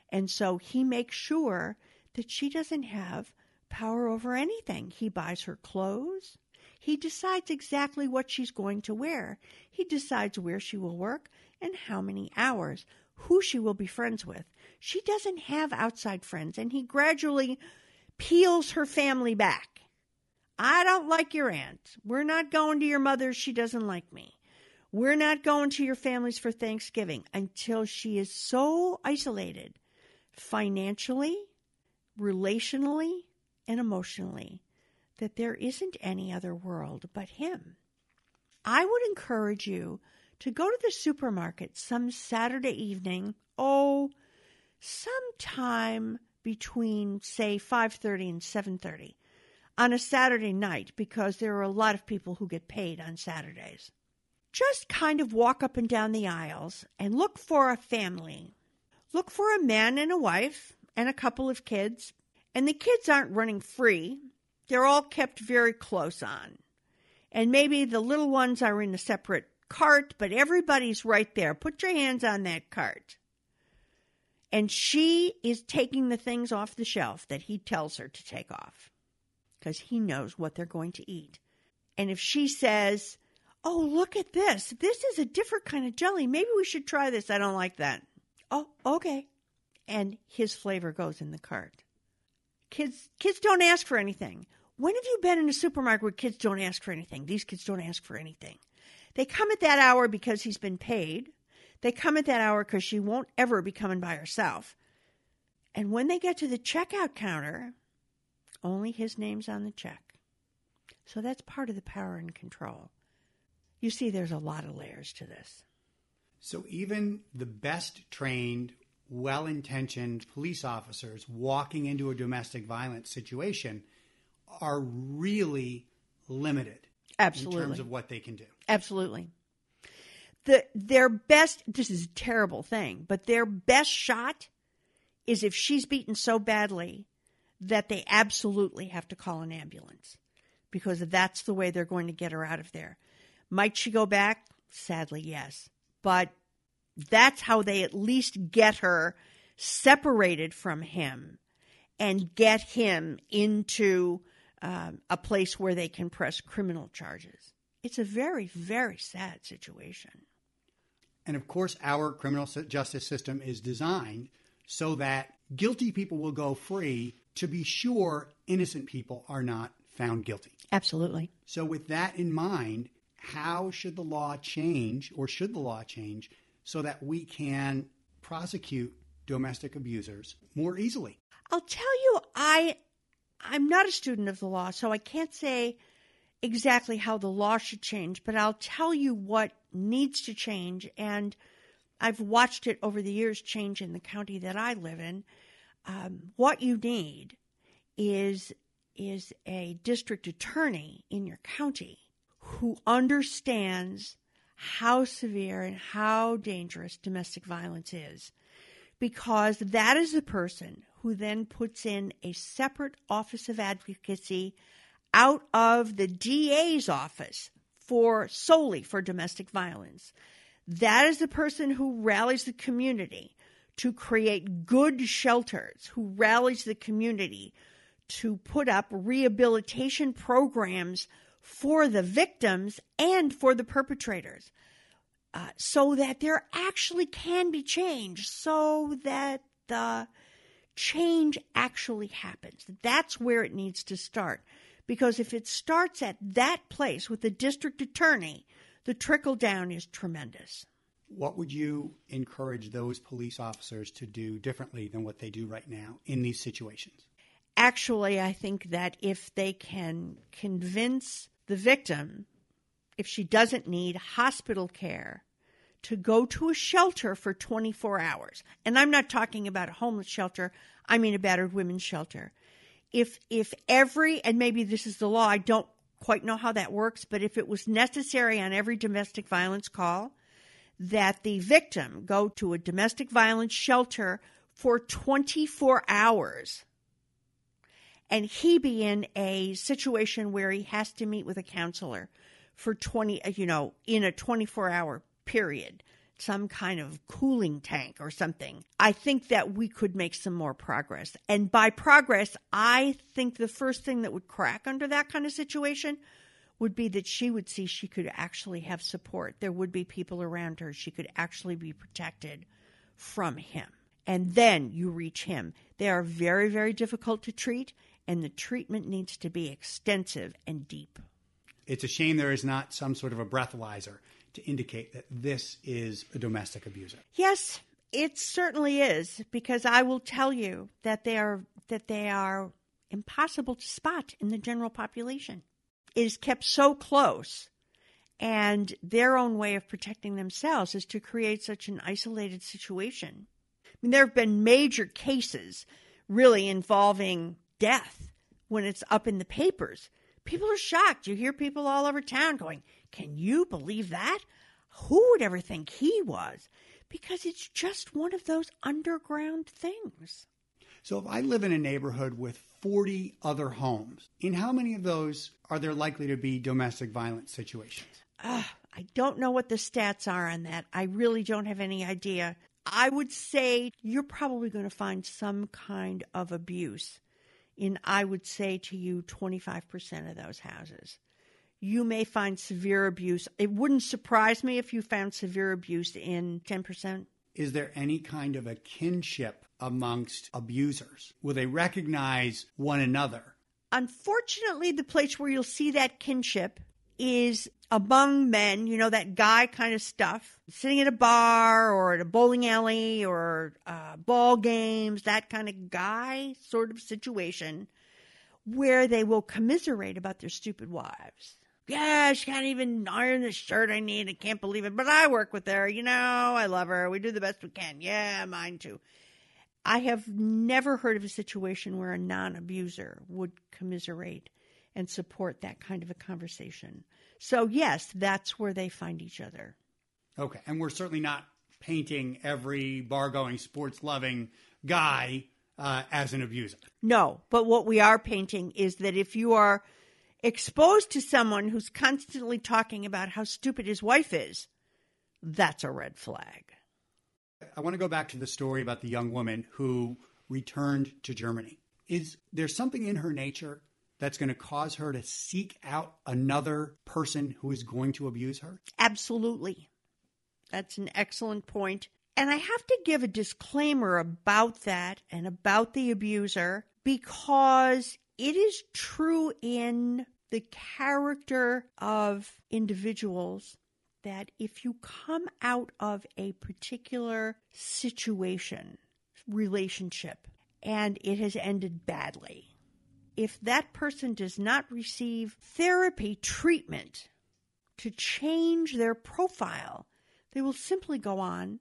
S2: And so he makes sure that she doesn't have power over anything. He buys her clothes. He decides exactly what she's going to wear. He decides where she will work and how many hours, who she will be friends with. She doesn't have outside friends, and he gradually peels her family back. I don't like your aunt. We're not going to your mother's. She doesn't like me. We're not going to your family's for Thanksgiving until she is so isolated financially, relationally, and emotionally that there isn't any other world but him. I would encourage you to go to the supermarket some Saturday evening, oh, sometime between say 5:30 and 7:30 on a Saturday night because there are a lot of people who get paid on Saturdays. Just kind of walk up and down the aisles and look for a family. Look for a man and a wife and a couple of kids. And the kids aren't running free. They're all kept very close on. And maybe the little ones are in a separate cart, but everybody's right there. Put your hands on that cart. And she is taking the things off the shelf that he tells her to take off because he knows what they're going to eat. And if she says, Oh, look at this. This is a different kind of jelly. Maybe we should try this. I don't like that. Oh, okay. And his flavor goes in the cart. Kids kids don't ask for anything. When have you been in a supermarket where kids don't ask for anything? These kids don't ask for anything. They come at that hour because he's been paid. They come at that hour because she won't ever be coming by herself. And when they get to the checkout counter, only his name's on the check. So that's part of the power and control. You see, there's a lot of layers to this.
S1: So even the best trained, well intentioned police officers walking into a domestic violence situation are really limited
S2: Absolutely.
S1: in terms of what they can do.
S2: Absolutely. The, their best, this is a terrible thing, but their best shot is if she's beaten so badly that they absolutely have to call an ambulance because that's the way they're going to get her out of there. Might she go back? Sadly, yes. But that's how they at least get her separated from him and get him into um, a place where they can press criminal charges. It's a very, very sad situation.
S1: And of course, our criminal justice system is designed so that guilty people will go free to be sure innocent people are not found guilty.
S2: Absolutely.
S1: So, with that in mind, how should the law change, or should the law change, so that we can prosecute domestic abusers more easily?
S2: I'll tell you, I I'm not a student of the law, so I can't say exactly how the law should change, but I'll tell you what needs to change. And I've watched it over the years change in the county that I live in. Um, what you need is is a district attorney in your county who understands how severe and how dangerous domestic violence is because that is the person who then puts in a separate office of advocacy out of the DA's office for solely for domestic violence. That is the person who rallies the community to create good shelters, who rallies the community to put up rehabilitation programs for the victims and for the perpetrators uh, so that there actually can be change, so that the change actually happens. That's where it needs to start. Because if it starts at that place with the district attorney, the trickle down is tremendous.
S1: What would you encourage those police officers to do differently than what they do right now in these situations?
S2: Actually, I think that if they can convince the victim, if she doesn't need hospital care, to go to a shelter for 24 hours. And I'm not talking about a homeless shelter, I mean a battered women's shelter. If if every and maybe this is the law, I don't quite know how that works, but if it was necessary on every domestic violence call that the victim go to a domestic violence shelter for 24 hours and he be in a situation where he has to meet with a counselor for 20 uh, you know in a 24 hour period, some kind of cooling tank or something, I think that we could make some more progress. And by progress, I think the first thing that would crack under that kind of situation would be that she would see she could actually have support. There would be people around her. She could actually be protected from him. And then you reach him. They are very, very difficult to treat. And the treatment needs to be extensive and deep.
S1: It's a shame there is not some sort of a breathalyzer to indicate that this is a domestic abuser.
S2: Yes, it certainly is because I will tell you that they are that they are impossible to spot in the general population. It is kept so close and their own way of protecting themselves is to create such an isolated situation. I mean, there have been major cases really involving death when it's up in the papers. People are shocked. You hear people all over town going, Can you believe that? Who would ever think he was? Because it's just one of those underground things.
S1: So if I live in a neighborhood with 40 other homes, in how many of those are there likely to be domestic violence situations?
S2: Uh, I don't know what the stats are on that. I really don't have any idea. I would say you're probably going to find some kind of abuse in, I would say to you, 25% of those houses. You may find severe abuse. It wouldn't surprise me if you found severe abuse in 10%.
S1: Is there any kind of a kinship amongst abusers? Will they recognize one another?
S2: Unfortunately, the place where you'll see that kinship is among men, you know, that guy kind of stuff, sitting at a bar or at a bowling alley or uh, ball games, that kind of guy sort of situation where they will commiserate about their stupid wives. Yeah, she can't even iron the shirt I need. I can't believe it. But I work with her. You know, I love her. We do the best we can. Yeah, mine too. I have never heard of a situation where a non abuser would commiserate and support that kind of a conversation. So, yes, that's where they find each other.
S1: Okay. And we're certainly not painting every bar going, sports loving guy uh, as an abuser.
S2: No, but what we are painting is that if you are exposed to someone who's constantly talking about how stupid his wife is, that's a red flag.
S1: I want to go back to the story about the young woman who returned to Germany. Is there something in her nature that's going to cause her to seek out another person who is going to abuse her?
S2: Absolutely. That's an excellent point. And I have to give a disclaimer about that and about the abuser because it is true in the character of individuals that if you come out of a particular situation, relationship, and it has ended badly, if that person does not receive therapy treatment to change their profile, they will simply go on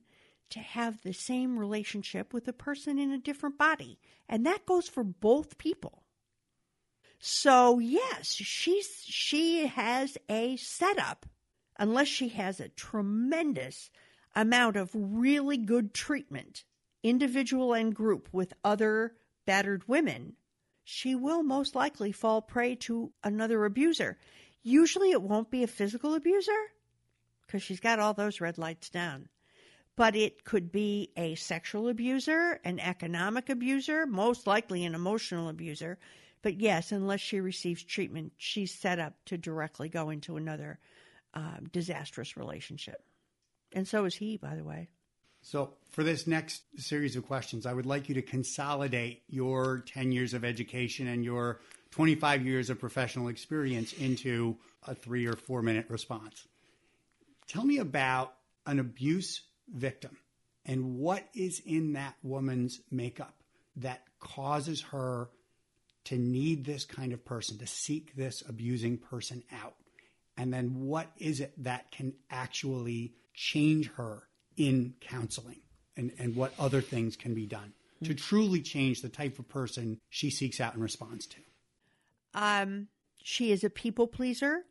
S2: to have the same relationship with a person in a different body. And that goes for both people. So yes, she's she has a setup unless she has a tremendous amount of really good treatment, individual and group with other battered women she will most likely fall prey to another abuser. Usually it won't be a physical abuser because she's got all those red lights down. But it could be a sexual abuser, an economic abuser, most likely an emotional abuser. But yes, unless she receives treatment, she's set up to directly go into another um, disastrous relationship. And so is he, by the way.
S1: So, for this next series of questions, I would like you to consolidate your 10 years of education and your 25 years of professional experience into a three or four minute response. Tell me about an abuse victim and what is in that woman's makeup that causes her to need this kind of person, to seek this abusing person out. And then what is it that can actually change her in counseling and, and what other things can be done to truly change the type of person she seeks out and responds to?
S2: Um, she is a people pleaser.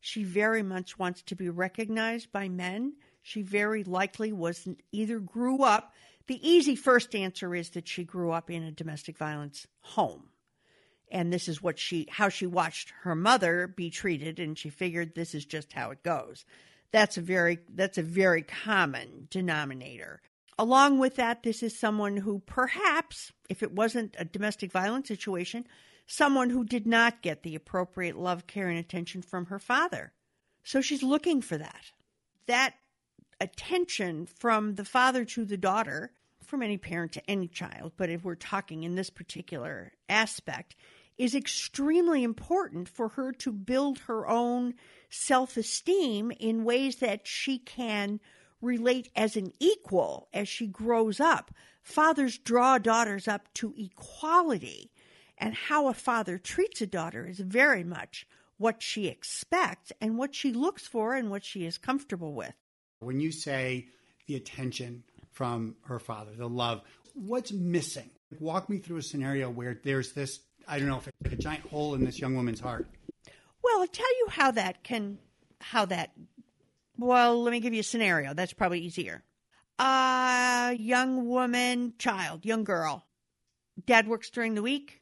S2: She very much wants to be recognized by men. She very likely was either grew up. The easy first answer is that she grew up in a domestic violence home. And this is what she how she watched her mother be treated and she figured this is just how it goes. That's a very that's a very common denominator. Along with that, this is someone who perhaps, if it wasn't a domestic violence situation, someone who did not get the appropriate love, care, and attention from her father. So she's looking for that. That attention from the father to the daughter, from any parent to any child, but if we're talking in this particular aspect, is extremely important for her to build her own self esteem in ways that she can relate as an equal as she grows up. Fathers draw daughters up to equality, and how a father treats a daughter is very much what she expects and what she looks for and what she is comfortable with.
S1: When you say the attention from her father, the love, what's missing? Walk me through a scenario where there's this, I don't know if it's like a giant hole in this young woman's heart.
S2: Well, I'll tell you how that can, how that, well, let me give you a scenario. That's probably easier. A young woman, child, young girl. Dad works during the week.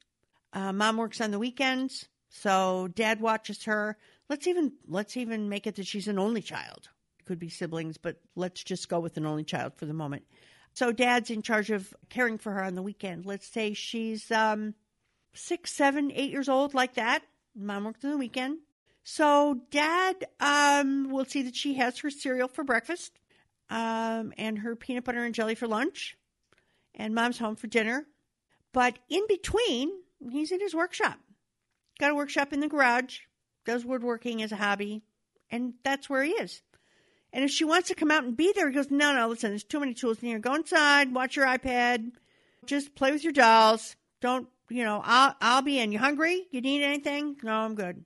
S2: Uh, mom works on the weekends. So dad watches her. Let's even let's even make it that she's an only child. Could be siblings, but let's just go with an only child for the moment. So dad's in charge of caring for her on the weekend. Let's say she's um, six, seven, eight years old, like that. Mom works on the weekend. So dad um, will see that she has her cereal for breakfast um, and her peanut butter and jelly for lunch, and mom's home for dinner. But in between, he's in his workshop. Got a workshop in the garage, does woodworking as a hobby, and that's where he is. And if she wants to come out and be there, he goes, No, no, listen, there's too many tools in here. Go inside, watch your iPad, just play with your dolls. Don't, you know, I'll, I'll be in. You hungry? You need anything? No, I'm good.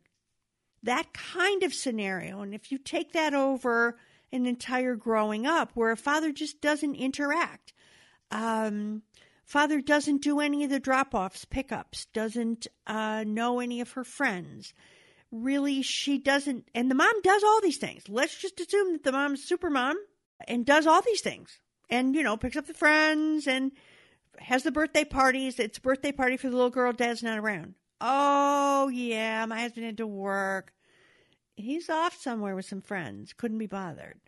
S2: That kind of scenario. And if you take that over an entire growing up where a father just doesn't interact, um, father doesn't do any of the drop offs, pickups, doesn't uh, know any of her friends really she doesn't and the mom does all these things let's just assume that the mom's super mom and does all these things and you know picks up the friends and has the birthday parties. It's a birthday party for the little girl. Dad's not around. Oh yeah. My husband had to work. He's off somewhere with some friends. Couldn't be bothered.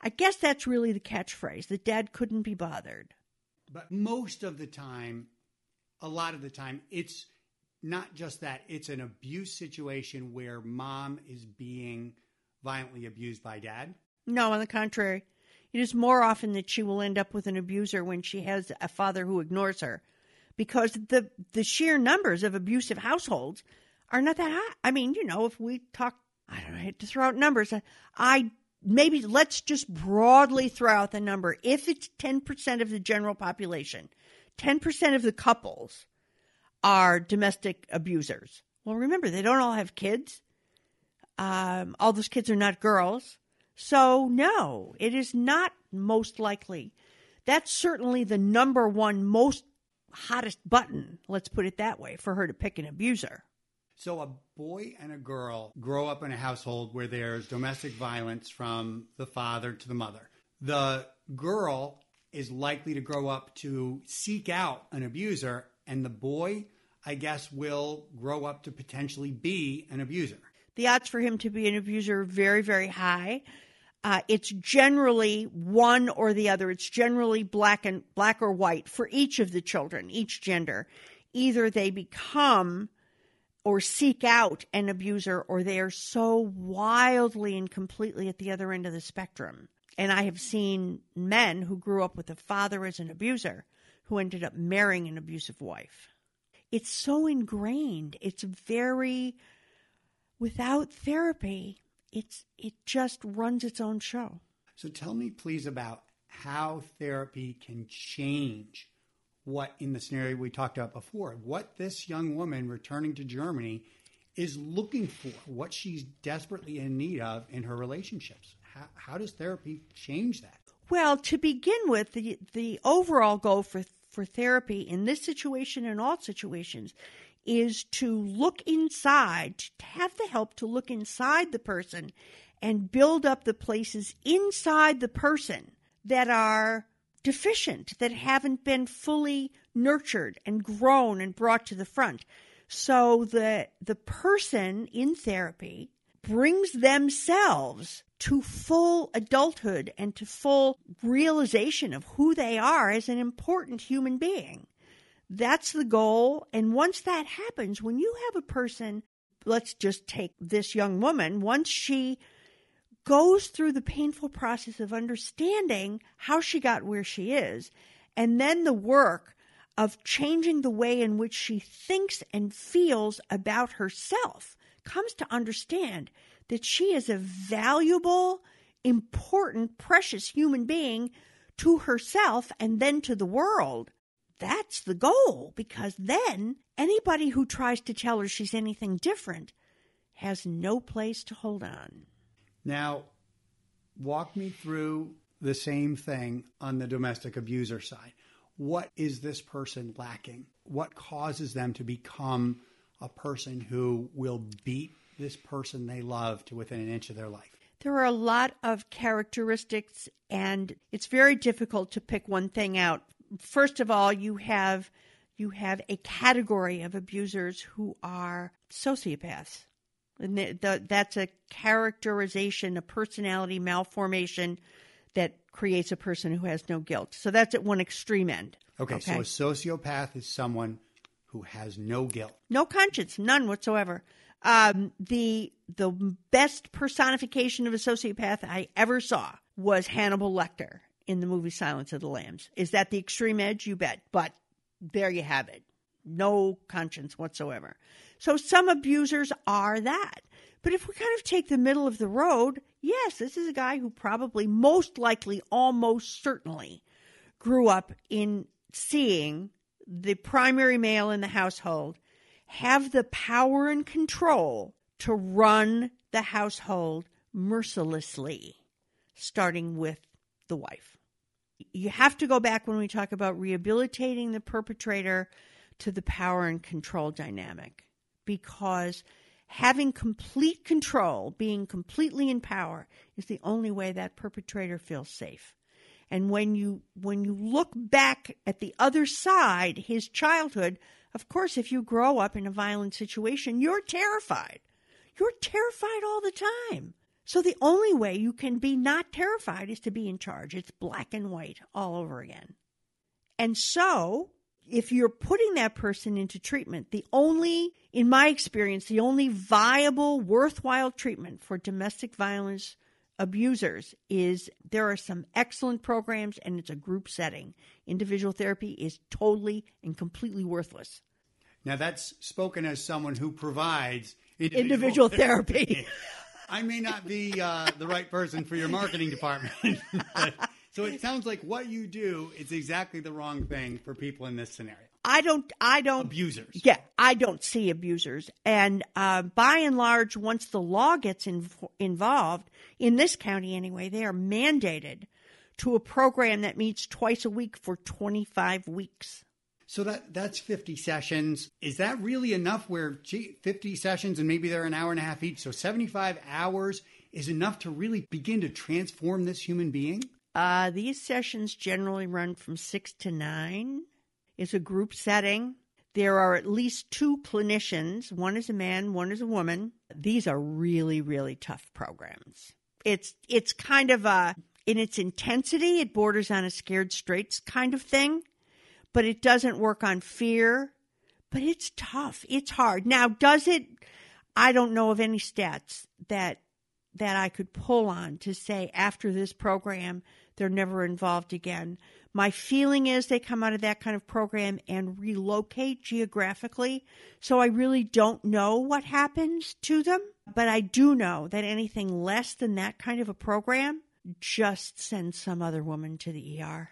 S2: I guess that's really the catchphrase that dad couldn't be bothered.
S1: But most of the time a lot of the time it's not just that, it's an abuse situation where mom is being violently abused by dad.
S2: No, on the contrary. It is more often that she will end up with an abuser when she has a father who ignores her because the the sheer numbers of abusive households are not that high. I mean, you know, if we talk I don't know, I hate to throw out numbers. I maybe let's just broadly throw out the number. If it's 10% of the general population, 10% of the couples are domestic abusers. Well, remember, they don't all have kids. Um, all those kids are not girls. So, no, it is not most likely. That's certainly the number one most hottest button, let's put it that way, for her to pick an abuser.
S1: So, a boy and a girl grow up in a household where there's domestic violence from the father to the mother. The girl is likely to grow up to seek out an abuser, and the boy I guess, will grow up to potentially be an abuser.
S2: The odds for him to be an abuser are very, very high. Uh, it's generally one or the other. It's generally black and black or white for each of the children, each gender. Either they become or seek out an abuser, or they are so wildly and completely at the other end of the spectrum. And I have seen men who grew up with a father as an abuser who ended up marrying an abusive wife it's so ingrained. It's very without therapy, it's it just runs its own show.
S1: So tell me please about how therapy can change what in the scenario we talked about before, what this young woman returning to Germany is looking for, what she's desperately in need of in her relationships. How, how does therapy change that?
S2: Well, to begin with, the the overall goal for for therapy in this situation and all situations is to look inside, to have the help to look inside the person and build up the places inside the person that are deficient, that haven't been fully nurtured and grown and brought to the front. So the the person in therapy brings themselves to full adulthood and to full realization of who they are as an important human being. That's the goal. And once that happens, when you have a person, let's just take this young woman, once she goes through the painful process of understanding how she got where she is, and then the work of changing the way in which she thinks and feels about herself, comes to understand that she is a valuable, important, precious human being to herself and then to the world. That's the goal because then anybody who tries to tell her she's anything different has no place to hold on.
S1: Now, walk me through the same thing on the domestic abuser side. What is this person lacking? What causes them to become a person who will beat this person they love to within an inch of their life?
S2: There are a lot of characteristics, and it's very difficult to pick one thing out. First of all, you have you have a category of abusers who are sociopaths. And the, the, that's a characterization, a personality malformation that creates a person who has no guilt. So that's at one extreme end.
S1: Okay, okay, so a sociopath is someone who has no guilt,
S2: no conscience, none whatsoever. Um, the the best personification of a sociopath I ever saw was Hannibal Lecter in the movie Silence of the Lambs. Is that the extreme edge? You bet. But there you have it. No conscience whatsoever. So some abusers are that. But if we kind of take the middle of the road, yes, this is a guy who probably, most likely, almost certainly grew up in seeing the primary male in the household have the power and control to run the household mercilessly, starting with the wife. You have to go back when we talk about rehabilitating the perpetrator to the power and control dynamic because having complete control, being completely in power, is the only way that perpetrator feels safe. And when you when you look back at the other side, his childhood, of course, if you grow up in a violent situation, you're terrified. You're terrified all the time. So the only way you can be not terrified is to be in charge. It's black and white all over again. And so, if you're putting that person into treatment, the only, in my experience, the only viable, worthwhile treatment for domestic violence abusers is there are some excellent programs and it's a group setting. Individual therapy is totally and completely worthless.
S1: Now, that's spoken as someone who provides
S2: individual, individual therapy.
S1: I may not be uh, the right person for your marketing department. so it sounds like what you do is exactly the wrong thing for people in this scenario.
S2: I don't. I don't.
S1: Abusers.
S2: Yeah, I don't see abusers, and uh, by and large, once the law gets in, involved in this county, anyway, they are mandated to a program that meets twice a week for 25 weeks.
S1: So that that's 50 sessions. Is that really enough? Where gee, 50 sessions and maybe they're an hour and a half each, so 75 hours is enough to really begin to transform this human being.
S2: Uh, these sessions generally run from six to nine It's a group setting. There are at least two clinicians. One is a man, one is a woman. These are really, really tough programs. It's it's kind of a in its intensity, it borders on a scared straight kind of thing, but it doesn't work on fear. But it's tough. It's hard. Now, does it? I don't know of any stats that that I could pull on to say after this program they're never involved again. My feeling is they come out of that kind of program and relocate geographically. So I really don't know what happens to them, but I do know that anything less than that kind of a program just sends some other woman to the ER.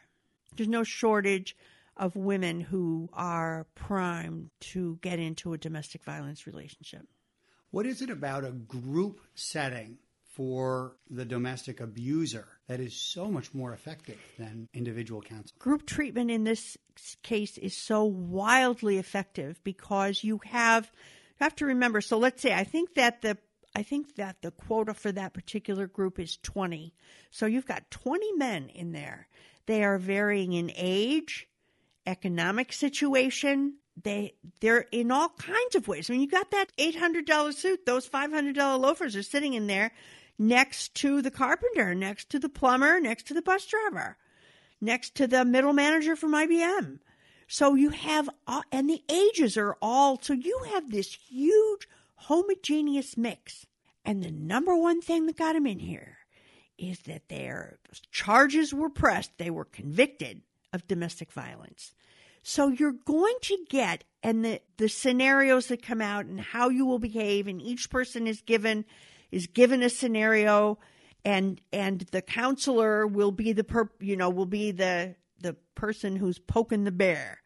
S2: There's no shortage of women who are primed to get into a domestic violence relationship.
S1: What is it about a group setting for the domestic abuser that is so much more effective than individual counseling.
S2: Group treatment in this case is so wildly effective because you have you have to remember so let's say I think that the I think that the quota for that particular group is 20. So you've got 20 men in there. They are varying in age, economic situation, they they're in all kinds of ways. I mean, you got that eight hundred dollar suit; those five hundred dollar loafers are sitting in there next to the carpenter, next to the plumber, next to the bus driver, next to the middle manager from IBM. So you have, uh, and the ages are all, so you have this huge homogeneous mix. And the number one thing that got them in here is that their charges were pressed, they were convicted of domestic violence. So you're going to get and the the scenarios that come out and how you will behave and each person is given is given a scenario and and the counselor will be the per, you know will be the the person who's poking the bear.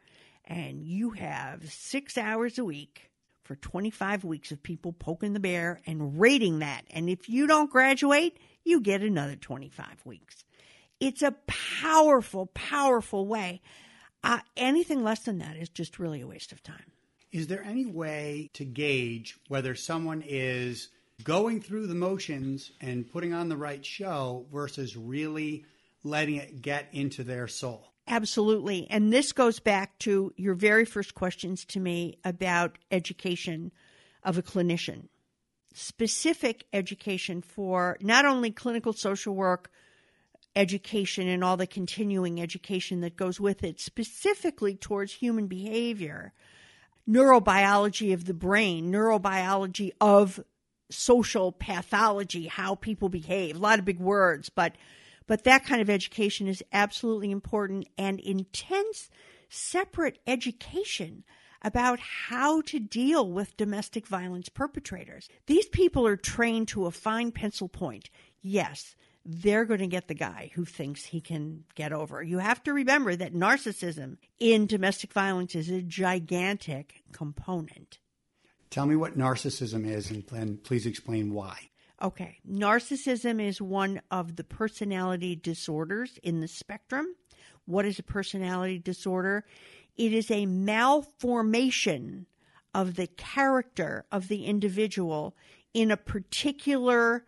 S2: And you have 6 hours a week for 25 weeks of people poking the bear and rating that. And if you don't graduate you get another 25 weeks it's a powerful powerful way uh, anything less than that is just really a waste of time
S1: is there any way to gauge whether someone is going through the motions and putting on the right show versus really letting it get into their soul.
S2: Absolutely. And this goes back to your very first questions to me about education of a clinician. Specific education for not only clinical social work education and all the continuing education that goes with it, specifically towards human behavior, neurobiology of the brain, neurobiology of social pathology, how people behave. A lot of big words, but but that kind of education is absolutely important and intense separate education about how to deal with domestic violence perpetrators. These people are trained to a fine pencil point. Yes, they're going to get the guy who thinks he can get over. You have to remember that narcissism in domestic violence is a gigantic component.
S1: Tell me what narcissism is and then please explain why.
S2: Okay. Narcissism is one of the personality disorders in the spectrum. What is a personality disorder? It is a malformation of the character of the individual in a particular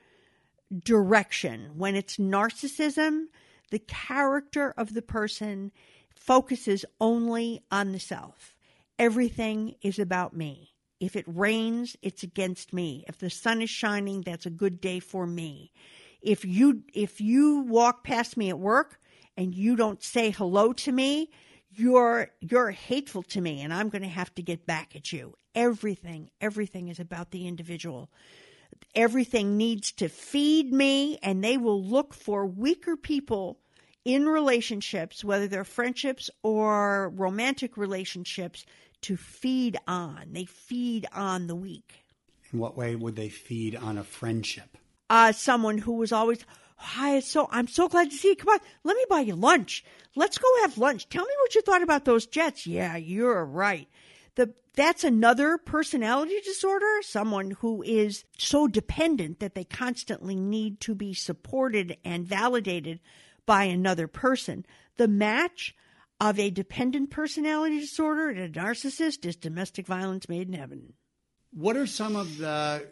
S2: direction. When it's narcissism, the character of the person focuses only on the self. Everything is about me. If it rains, it's against me. If the sun is shining, that's a good day for me. If you if you walk past me at work and you don't say hello to me, you're you're hateful to me and I'm going to have to get back at you. Everything, everything is about the individual. Everything needs to feed me and they will look for weaker people in relationships, whether they're friendships or romantic relationships, to feed on. They feed on the weak.
S1: In what way would they feed on a friendship?
S2: Uh, someone who was always, hi, so I'm so glad to see you. Come on, let me buy you lunch. Let's go have lunch. Tell me what you thought about those jets. Yeah, you're right. The that's another personality disorder. Someone who is so dependent that they constantly need to be supported and validated by another person. The match of a dependent personality disorder and a narcissist is domestic violence made in heaven.
S1: What are some of the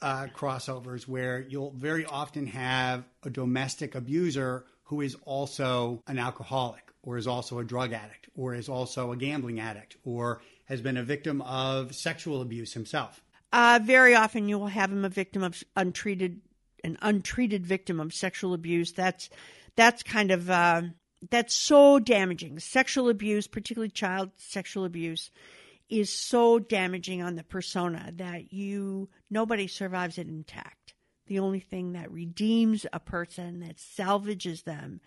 S1: uh, crossovers where you'll very often have a domestic abuser who is also an alcoholic or is also a drug addict or is also a gambling addict or has been a victim of sexual abuse himself?
S2: Uh, very often you will have him a victim of untreated an untreated victim of sexual abuse. That's that's kind of uh, that's so damaging. Sexual abuse, particularly child sexual abuse, is so damaging on the persona that you nobody survives it intact. The only thing that redeems a person, that salvages them,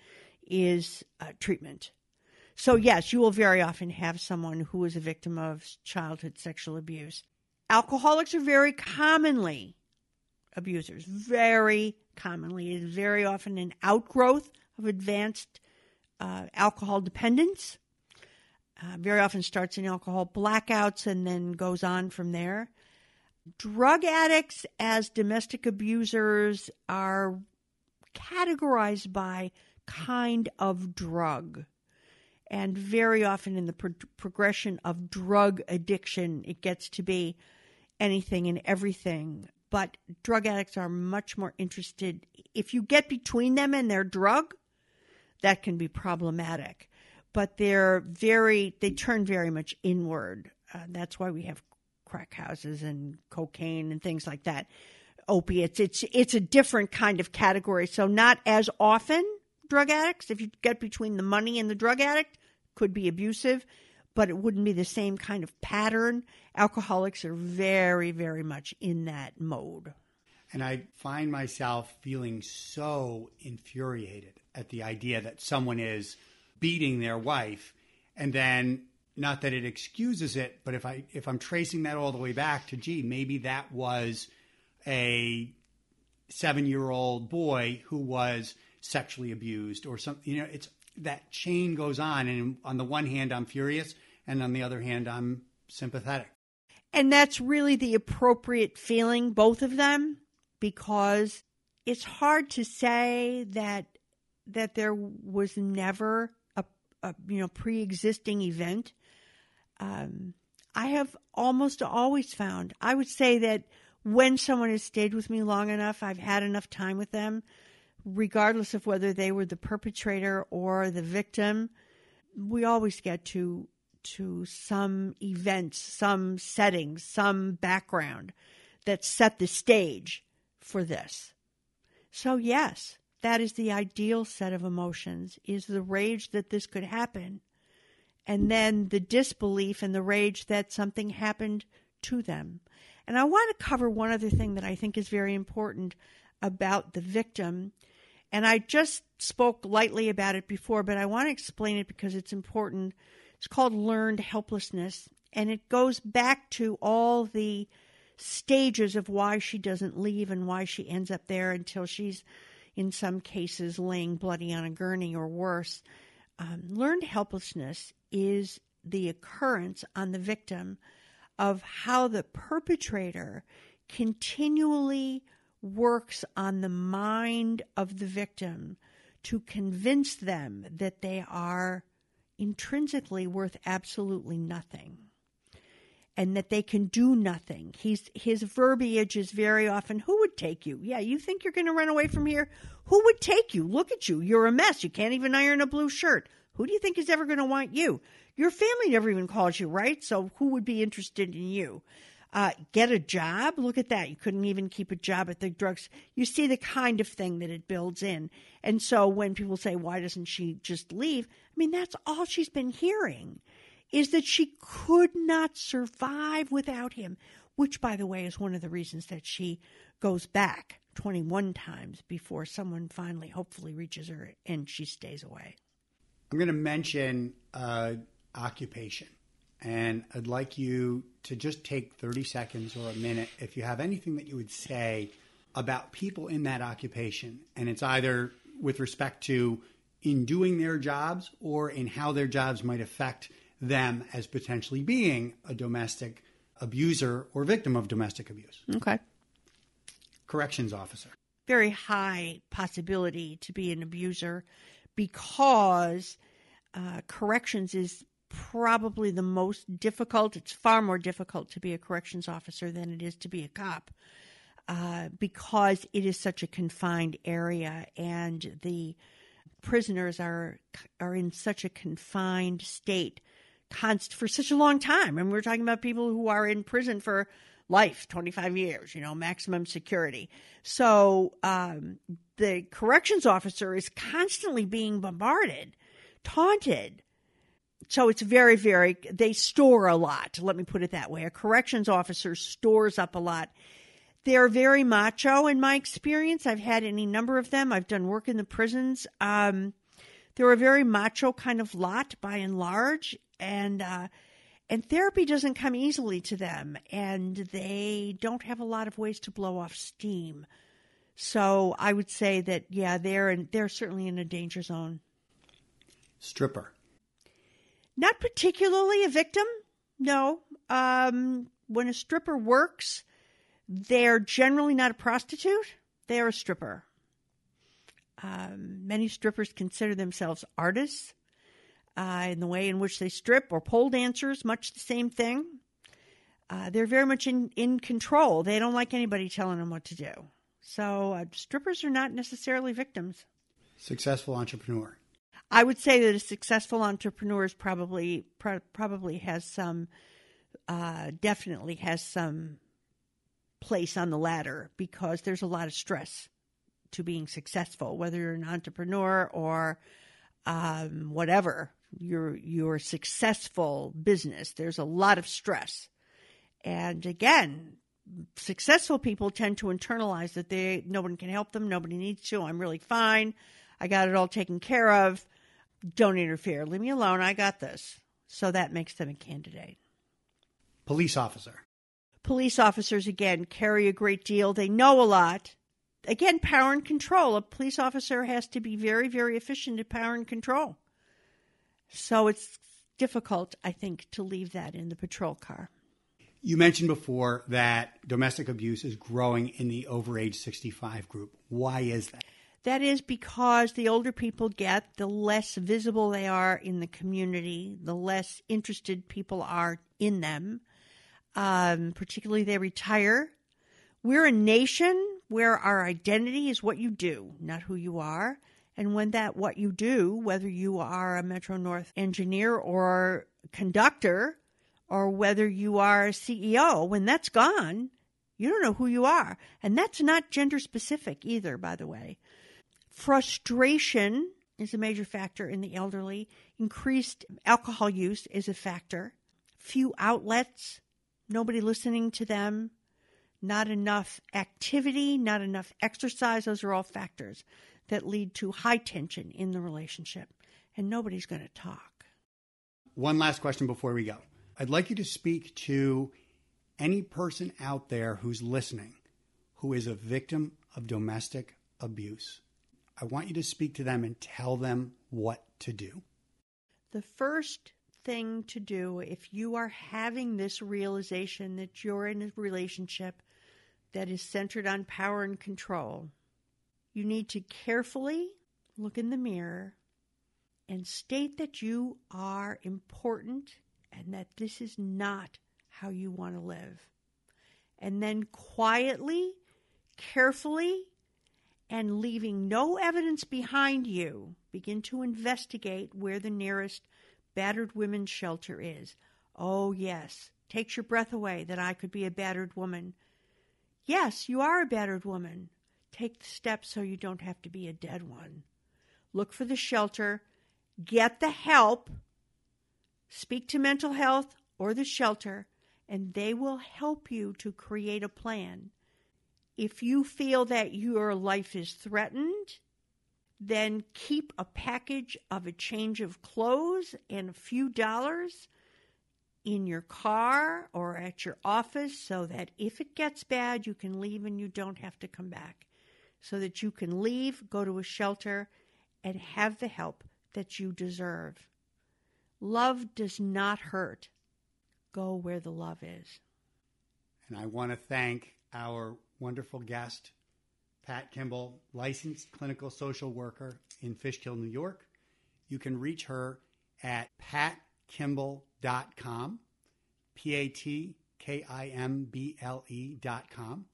S2: is uh, treatment. So yes, you will very often have someone who is a victim of childhood sexual abuse. Alcoholics are very commonly abusers. Very commonly, it is very often an outgrowth of advanced uh, alcohol dependence. Uh, very often starts in alcohol blackouts and then goes on from there. Drug addicts as domestic abusers are categorized by kind of drug. And very often in the pro- progression of drug addiction, it gets to be anything and everything. But drug addicts are much more interested. If you get between them and their drug, that can be problematic. But they're very, they turn very much inward. Uh, that's why we have crack houses and cocaine and things like that. Opiates. It's it's a different kind of category. So not as often drug addicts. If you get between the money and the drug addict, could be abusive, but it wouldn't be the same kind of pattern. Alcoholics are very, very much in that mode.
S1: And I find myself feeling so infuriated at the idea that someone is beating their wife and then not that it excuses it, but if I if I'm tracing that all the way back to gee, maybe that was a seven year old boy who was sexually abused or something. You know, it's that chain goes on, and on the one hand, I'm furious, and on the other hand, I'm sympathetic.
S2: And that's really the appropriate feeling, both of them, because it's hard to say that that there was never a, a you know pre-existing event. Um, I have almost always found. I would say that when someone has stayed with me long enough, I've had enough time with them, regardless of whether they were the perpetrator or the victim. We always get to to some events, some settings, some background that set the stage for this. So yes, that is the ideal set of emotions is the rage that this could happen and then the disbelief and the rage that something happened to them. And I want to cover one other thing that I think is very important about the victim. And I just spoke lightly about it before, but I want to explain it because it's important. It's called learned helplessness, and it goes back to all the stages of why she doesn't leave and why she ends up there until she's, in some cases, laying bloody on a gurney or worse. Um, learned helplessness is the occurrence on the victim of how the perpetrator continually works on the mind of the victim to convince them that they are intrinsically worth absolutely nothing and that they can do nothing. He's, his verbiage is very often, Who would take you? Yeah, you think you're going to run away from here? Who would take you? Look at you. You're a mess. You can't even iron a blue shirt. Who do you think is ever going to want you? Your family never even calls you, right? So who would be interested in you? Uh, get a job. Look at that. You couldn't even keep a job at the drugs. You see the kind of thing that it builds in. And so when people say, why doesn't she just leave? I mean, that's all she's been hearing is that she could not survive without him, which, by the way, is one of the reasons that she goes back 21 times before someone finally, hopefully, reaches her and she stays away.
S1: I'm going to mention uh, occupation. And I'd like you to just take 30 seconds or a minute if you have anything that you would say about people in that occupation. And it's either with respect to in doing their jobs or in how their jobs might affect them as potentially being a domestic abuser or victim of domestic abuse.
S2: Okay.
S1: Corrections officer.
S2: Very high possibility to be an abuser because uh, corrections is probably the most difficult. It's far more difficult to be a corrections officer than it is to be a cop uh, because it is such a confined area and the prisoners are are in such a confined state const for such a long time. And we're talking about people who are in prison for life, 25 years, you know, maximum security. So um, the corrections officer is constantly being bombarded, taunted. So it's very, very, they store a lot. Let me put it that way. A corrections officer stores up a lot. They're very macho in my experience. I've had any number of them. I've done work in the prisons. Um, they're a very macho kind of lot by and large. And, uh, and therapy doesn't come easily to them, and they don't have a lot of ways to blow off steam. So I would say that yeah, they're in, they're certainly in a danger zone.
S1: Stripper.
S2: Not particularly a victim. No. Um, when a stripper works, they're generally not a prostitute. They're a stripper. Um, many strippers consider themselves artists uh, in the way in which they strip, or pole dancers, much the same thing. Uh, they're very much in, in control. They don't like anybody telling them what to do. So uh, strippers are not necessarily victims.
S1: Successful entrepreneur.
S2: I would say that a successful entrepreneur is probably pro- probably has some, uh, definitely has some place on the ladder because there's a lot of stress to being successful, whether you're an entrepreneur or um, whatever your your successful business. There's a lot of stress, and again, successful people tend to internalize that they no one can help them, nobody needs to. I'm really fine. I got it all taken care of. Don't interfere. Leave me alone. I got this. So that makes them a candidate.
S1: Police officer.
S2: Police officers, again, carry a great deal. They know a lot. Again, power and control. A police officer has to be very, very efficient at power and control. So it's difficult, I think, to leave that in the patrol car.
S1: You mentioned before that domestic abuse is growing in the over age 65 group. Why is that?
S2: That is because the older people get, the less visible they are in the community, the less interested people are in them. Um, particularly, they retire. We're a nation where our identity is what you do, not who you are. And when that what you do, whether you are a Metro North engineer or conductor, or whether you are a CEO, when that's gone, you don't know who you are. And that's not gender specific either, by the way. Frustration is a major factor in the elderly. Increased alcohol use is a factor. Few outlets, nobody listening to them, not enough activity, not enough exercise. Those are all factors that lead to high tension in the relationship. And nobody's going to talk.
S1: One last question before we go. I'd like you to speak to any person out there who's listening who is a victim of domestic abuse. I want you to speak to them and tell them what to do.
S2: The first thing to do if you are having this realization that you're in a relationship that is centered on power and control, you need to carefully look in the mirror and state that you are important and that this is not how you want to live. And then quietly, carefully, and leaving no evidence behind you, begin to investigate where the nearest battered women's shelter is. Oh, yes, takes your breath away that I could be a battered woman. Yes, you are a battered woman. Take the steps so you don't have to be a dead one. Look for the shelter, get the help, speak to mental health or the shelter, and they will help you to create a plan. If you feel that your life is threatened, then keep a package of a change of clothes and a few dollars in your car or at your office so that if it gets bad, you can leave and you don't have to come back. So that you can leave, go to a shelter, and have the help that you deserve. Love does not hurt. Go where the love is.
S1: And I want to thank our wonderful guest, Pat Kimble, licensed clinical social worker in Fishkill, New York. You can reach her at patkimble.com, P A T K I M B L E.com.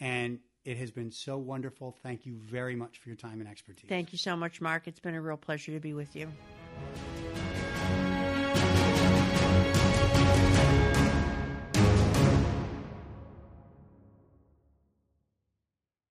S1: And it has been so wonderful. Thank you very much for your time and expertise.
S2: Thank you so much, Mark. It's been a real pleasure to be with you.